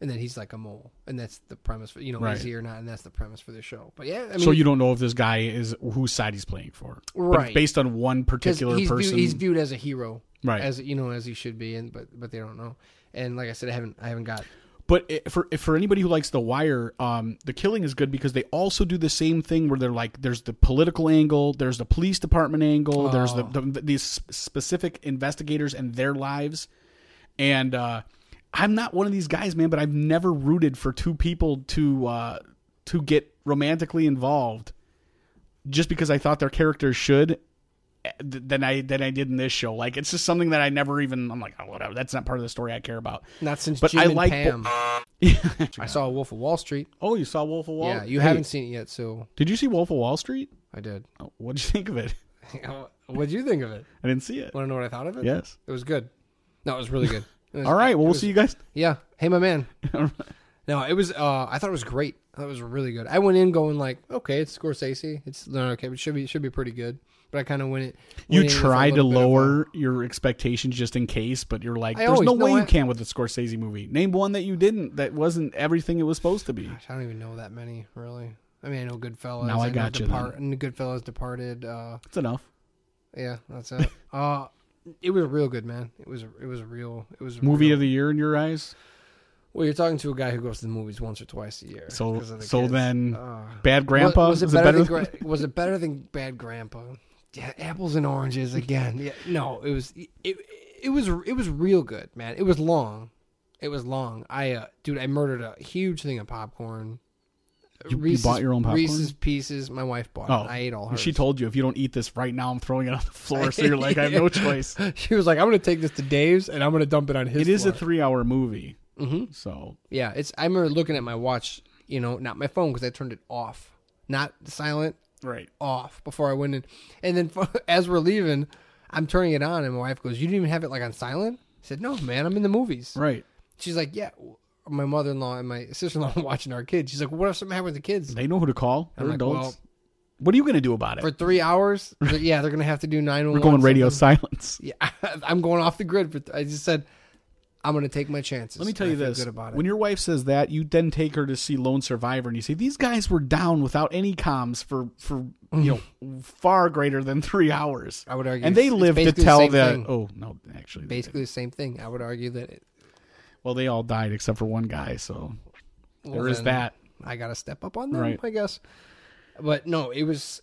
and then he's like a mole, and that's the premise for you know Right. is he or not, and that's the premise for the show. But yeah, I mean, so you don't know if this guy is whose side he's playing for, Right. based on one particular he's person. viewed, he's viewed as a hero, Right. As you know, as he should be, and but but they don't know. And like I said, I haven't I haven't got But for for anybody who likes The Wire, um, The Killing is good because they also do the same thing where they're like, there's the political angle, there's the police department angle, there's the, Oh. the these specific investigators and their lives, and uh, I'm not one of these guys, man, but I've never rooted for two people to uh, to get romantically involved. just because I thought their characters should eh, than I than I did in this show. Like it's just something that I never even. I'm like, oh, whatever. That's not part of the story I care about. Not since But Jim I like Pam. Bo- I saw Wolf of Wall Street. oh, you saw Wolf of Wall? yeah, you haven't seen it yet, so Did you see Wolf of Wall Street? I did. Oh, what'd you think of it? What'd you think of it? I didn't see it. Want to know what I thought of it? Yes. It was good. No, it was really good. Was- All right. Well, we'll was- see you guys. Yeah. Hey, my man. No, it was. Uh, I thought it was great. I thought it was really good. I went in going like, okay, it's Scorsese. It's no, okay, it should be should be pretty good. But I kind of went it. You went in with a try to of a- lower your expectations just in case, but you're like, I there's always- no no, way you can with a Scorsese movie. Name one that you didn't. That wasn't everything it was supposed to be. Gosh, I don't even know that many really. I mean, I know Goodfellas. Now I know got you Depart- and Goodfellas departed. Uh, That's enough. yeah, that's it. uh, it was real good, man. It was it was real. It was Movie real. of the year in your eyes. Well, you're talking to a guy who goes to the movies once or twice a year. So the so kids. then, Uh, Bad Grandpa was, Is it better, better than, was it better than Bad Grandpa? Yeah, apples and oranges again. Yeah, no, it was it, it was it was real good, man. It was long. It was long. I uh, dude, I murdered a huge thing of popcorn. You- you bought your own popcorn? Reese's Pieces. My wife bought Oh, it. I ate all hers. She told you if you don't eat this right now, I'm throwing it on the floor. So you're like, I have no choice. she was like, "I'm going to take this to Dave's and I'm going to dump it on his." It is a three hour movie. Mhm. So Yeah, it's. I remember looking at my watch. You know, not my phone because I turned it off, not silent. right. off before I went in. And then as we're leaving, I'm turning it on, and my wife goes, "You didn't even have it like on silent." I said, "No, man, I'm in the movies." Right. She's like, "Yeah." My mother-in-law and my sister-in-law watching our kids. She's like, "What if something happened with the kids?" They know who to call. I'm They're like, adults. well, what are you going to do about it? for three hours, yeah, they're gonna have to do nine. oh We're going radio silence. Yeah, I'm going off the grid. For I just said, I'm gonna take my chances. Let me tell you this: Good about it. when your wife says that, you then take her to see Lone Survivor, and you say these guys were down without any comms for for you know far greater than three hours. I would argue, and they it's- it's live to the tell that. thing. Oh no, actually, basically the same thing. I would argue that. It, Well, they all died except for one guy, so well, there is that. I got to step up on them, Right. I guess. But no, it was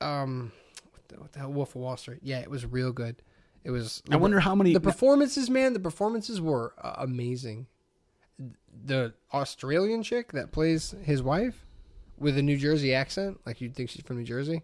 um what the, what the hell Wolf of Wall Street. Yeah, it was real good. It was I wonder how many. the performances, man, the performances were uh, amazing. The Australian chick that plays his wife with a New Jersey accent, like you'd think she's from New Jersey.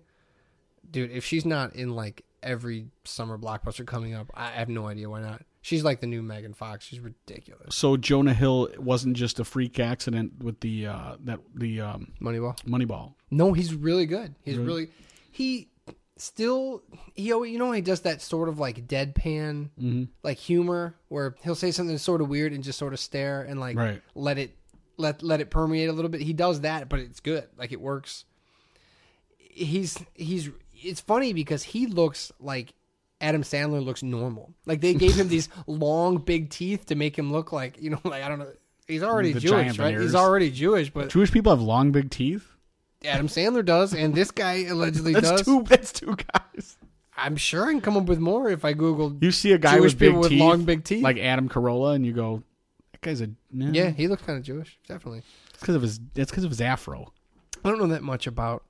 Dude, if she's not in like every summer blockbuster coming up, I have no idea why not. She's like the new Megan Fox. She's ridiculous. so Jonah Hill wasn't just a freak accident with the uh, that the um, Moneyball. Moneyball. No, he's really good. He's really he still he always you know he does that sort of like deadpan Mm-hmm. like humor where he'll say something sort of weird and just sort of stare and like Right. let it let let it permeate a little bit. He does that, but it's good. Like it works. He's he's it's funny because he looks like Adam Sandler looks normal. Like they gave him these long big teeth to make him look like, you know, like I don't know. He's already The Jewish, right? veneers. He's already Jewish, but Jewish people have long, big teeth. Adam Sandler does, and this guy allegedly That's does. two. That's two guys. I'm sure I can come up with more if I Google. You see a guy Jewish with big people with teeth, long, big teeth? like Adam Carolla, and you go, "That guy's a yeah, he looks kind of Jewish, definitely. It's because of his. It's because of his afro. I don't know that much about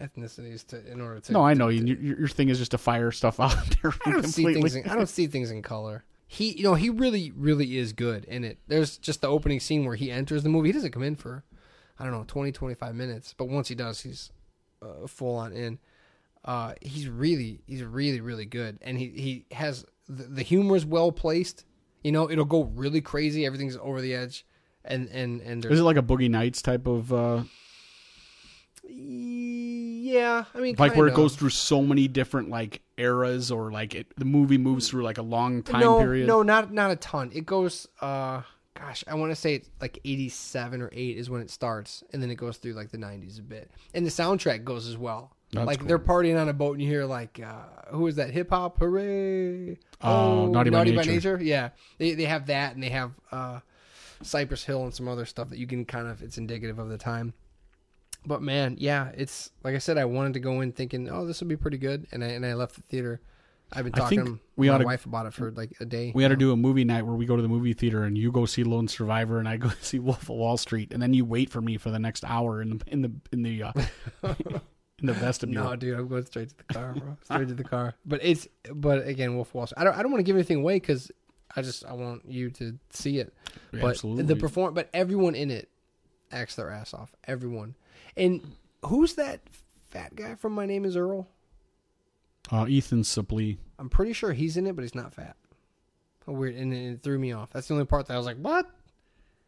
ethnicities to in order to. No, I know to- you. Your, your thing is just to fire stuff out there. I don't see things. In, I don't see things in color. He, you know, he really, really is good in it. There's just the opening scene where he enters the movie. He doesn't come in for, I don't know, 20, 25 minutes. But once he does, he's uh, full on in. Uh, he's really, he's really, really good, and he he has the, the humor is well placed. You know, it'll go really crazy. Everything's over the edge, and and and there's Is it like a Boogie Nights type of uh, yeah. I mean, like where it goes through so many different like eras, or like it, the movie moves through like a long time no, period? No, not not a ton. It goes uh gosh, I want to say it's like 87 or 8 is when it starts and then it goes through like the 90s a bit. And the soundtrack goes as well. That's like cool. they're partying on a boat and you hear like uh who is that hip hop hooray. Oh, Naughty by Nature. Yeah. They they have that and they have uh Cypress Hill and some other stuff that you can kind of it's indicative of the time. But man, yeah, it's like I said I wanted to go in thinking, "Oh, this will be pretty good." And I and I left the theater I've been talking to we my oughta- wife about it for like a day. We had to do a movie night where we go to the movie theater and you go see Lone Survivor and I go see Wolf of Wall Street and then you wait for me for the next hour in the in the in the uh, in the vestibule. No, dude, I'm going straight to the car, bro. Straight to the car. But it's, but again, Wolf of Wall Street. I don't, I don't want to give anything away because I just, I want you to see it. Yeah, but absolutely. the perform, but everyone in it acts their ass off. Everyone. And who's that fat guy from My Name Is Earl? Uh, Ethan Suplee. I'm pretty sure he's in it, but he's not fat. Oh, weird, and it, threw me off. That's the only part that I was like, "What?"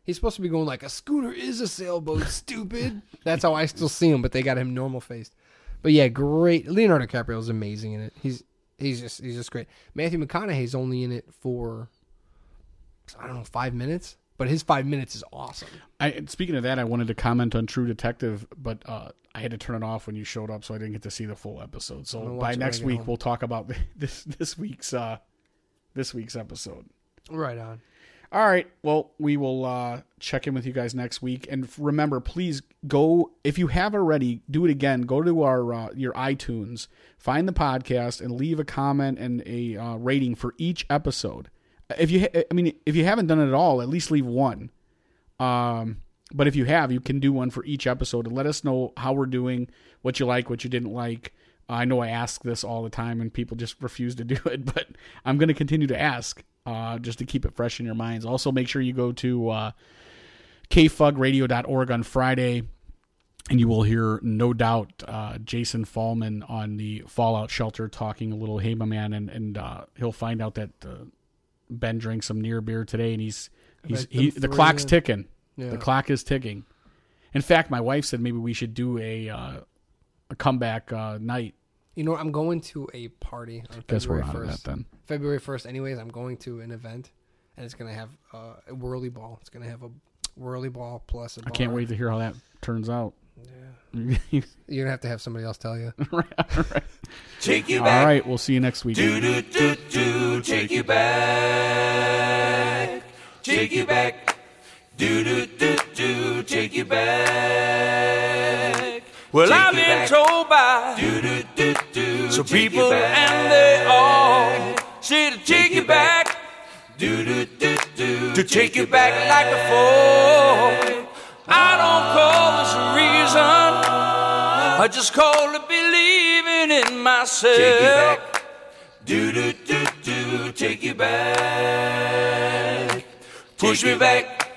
He's supposed to be going like, "A schooner is a sailboat, stupid." That's how I still see him, but they got him normal faced. But yeah, great. Leonardo DiCaprio is amazing in it. He's he's just he's just great. Matthew McConaughey's only in it for I don't know five minutes, but his five minutes is awesome. I speaking of that, I wanted to comment on True Detective, but uh, I had to turn it off when you showed up, so I didn't get to see the full episode. So by it when I next week, home. we'll talk about this this week's uh, this week's episode. Right on. All right. Well, we will uh, check in with you guys next week. And remember, please go if you have already, do it again. Go to our uh, your iTunes, find the podcast, and leave a comment and a uh, rating for each episode. If you, I mean, if you haven't done it at all, at least leave one. Um, but if you have, you can do one for each episode and let us know how we're doing, what you like, what you didn't like. I know I ask this all the time and people just refuse to do it, but I'm going to continue to ask uh, just to keep it fresh in your minds. Also, make sure you go to uh, kfugradio.org on Friday and you will hear, no doubt, uh, Jason Fallman on the Fallout Shelter talking a little Hey My Man, and, and uh, he'll find out that uh, Ben drank some near beer today and he's, he's he, the clock's in. ticking. Yeah. The clock is ticking. In fact, my wife said maybe we should do a uh, a comeback uh, night. You know. I'm going to a party on Guess we're February out of that first. then. February first. Anyways, I'm going to an event, and it's gonna have uh, a whirly ball. It's gonna have a whirly ball plus I can't wait to hear how that turns out. You're gonna have to have somebody else tell you. Take you All back. right, we'll see you next week. Do do do do. Take you back. Take you back. Do do do do. Take you back. Well, Take I've been back. told by Do do do do. some people, and they all say to take you you back. back. Do do do do. to take you back like before. I don't call this a reason. I just call it believing in myself. Take you back. Do do do do. Take you back. Push Take me back.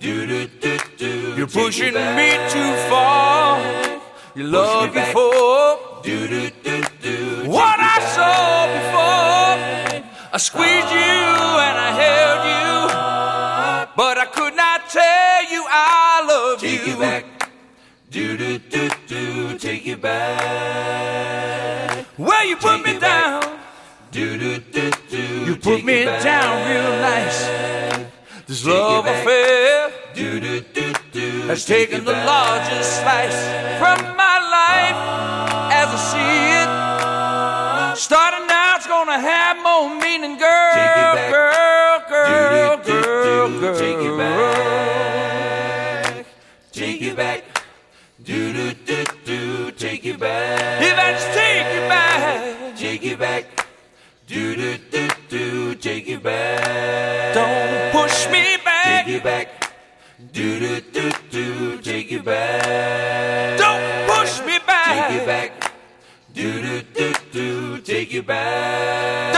Do do do do. You're pushing me too far. You love before Do do do do. what I saw before. I squeezed you and I held you, but I could not tell you I love you. Take you back. Do do do do. Take you back. Well, you put Take me back. down. Do do do do. You put me down real nice. This love affair Do do do do. has taken the largest slice from my life as I see it. Starting now, it's gonna have more meaning, girl, Take it back. girl, girl, Do, do, do, girl, girl. Take it back. Take you back. Do do do do. Take you back. If I just take you back, Take you back. Do do do do. Take you back. don't push me back, Take you back. Do do do do. Take you back. don't push me back. Take you back. Do do do do. Take you back.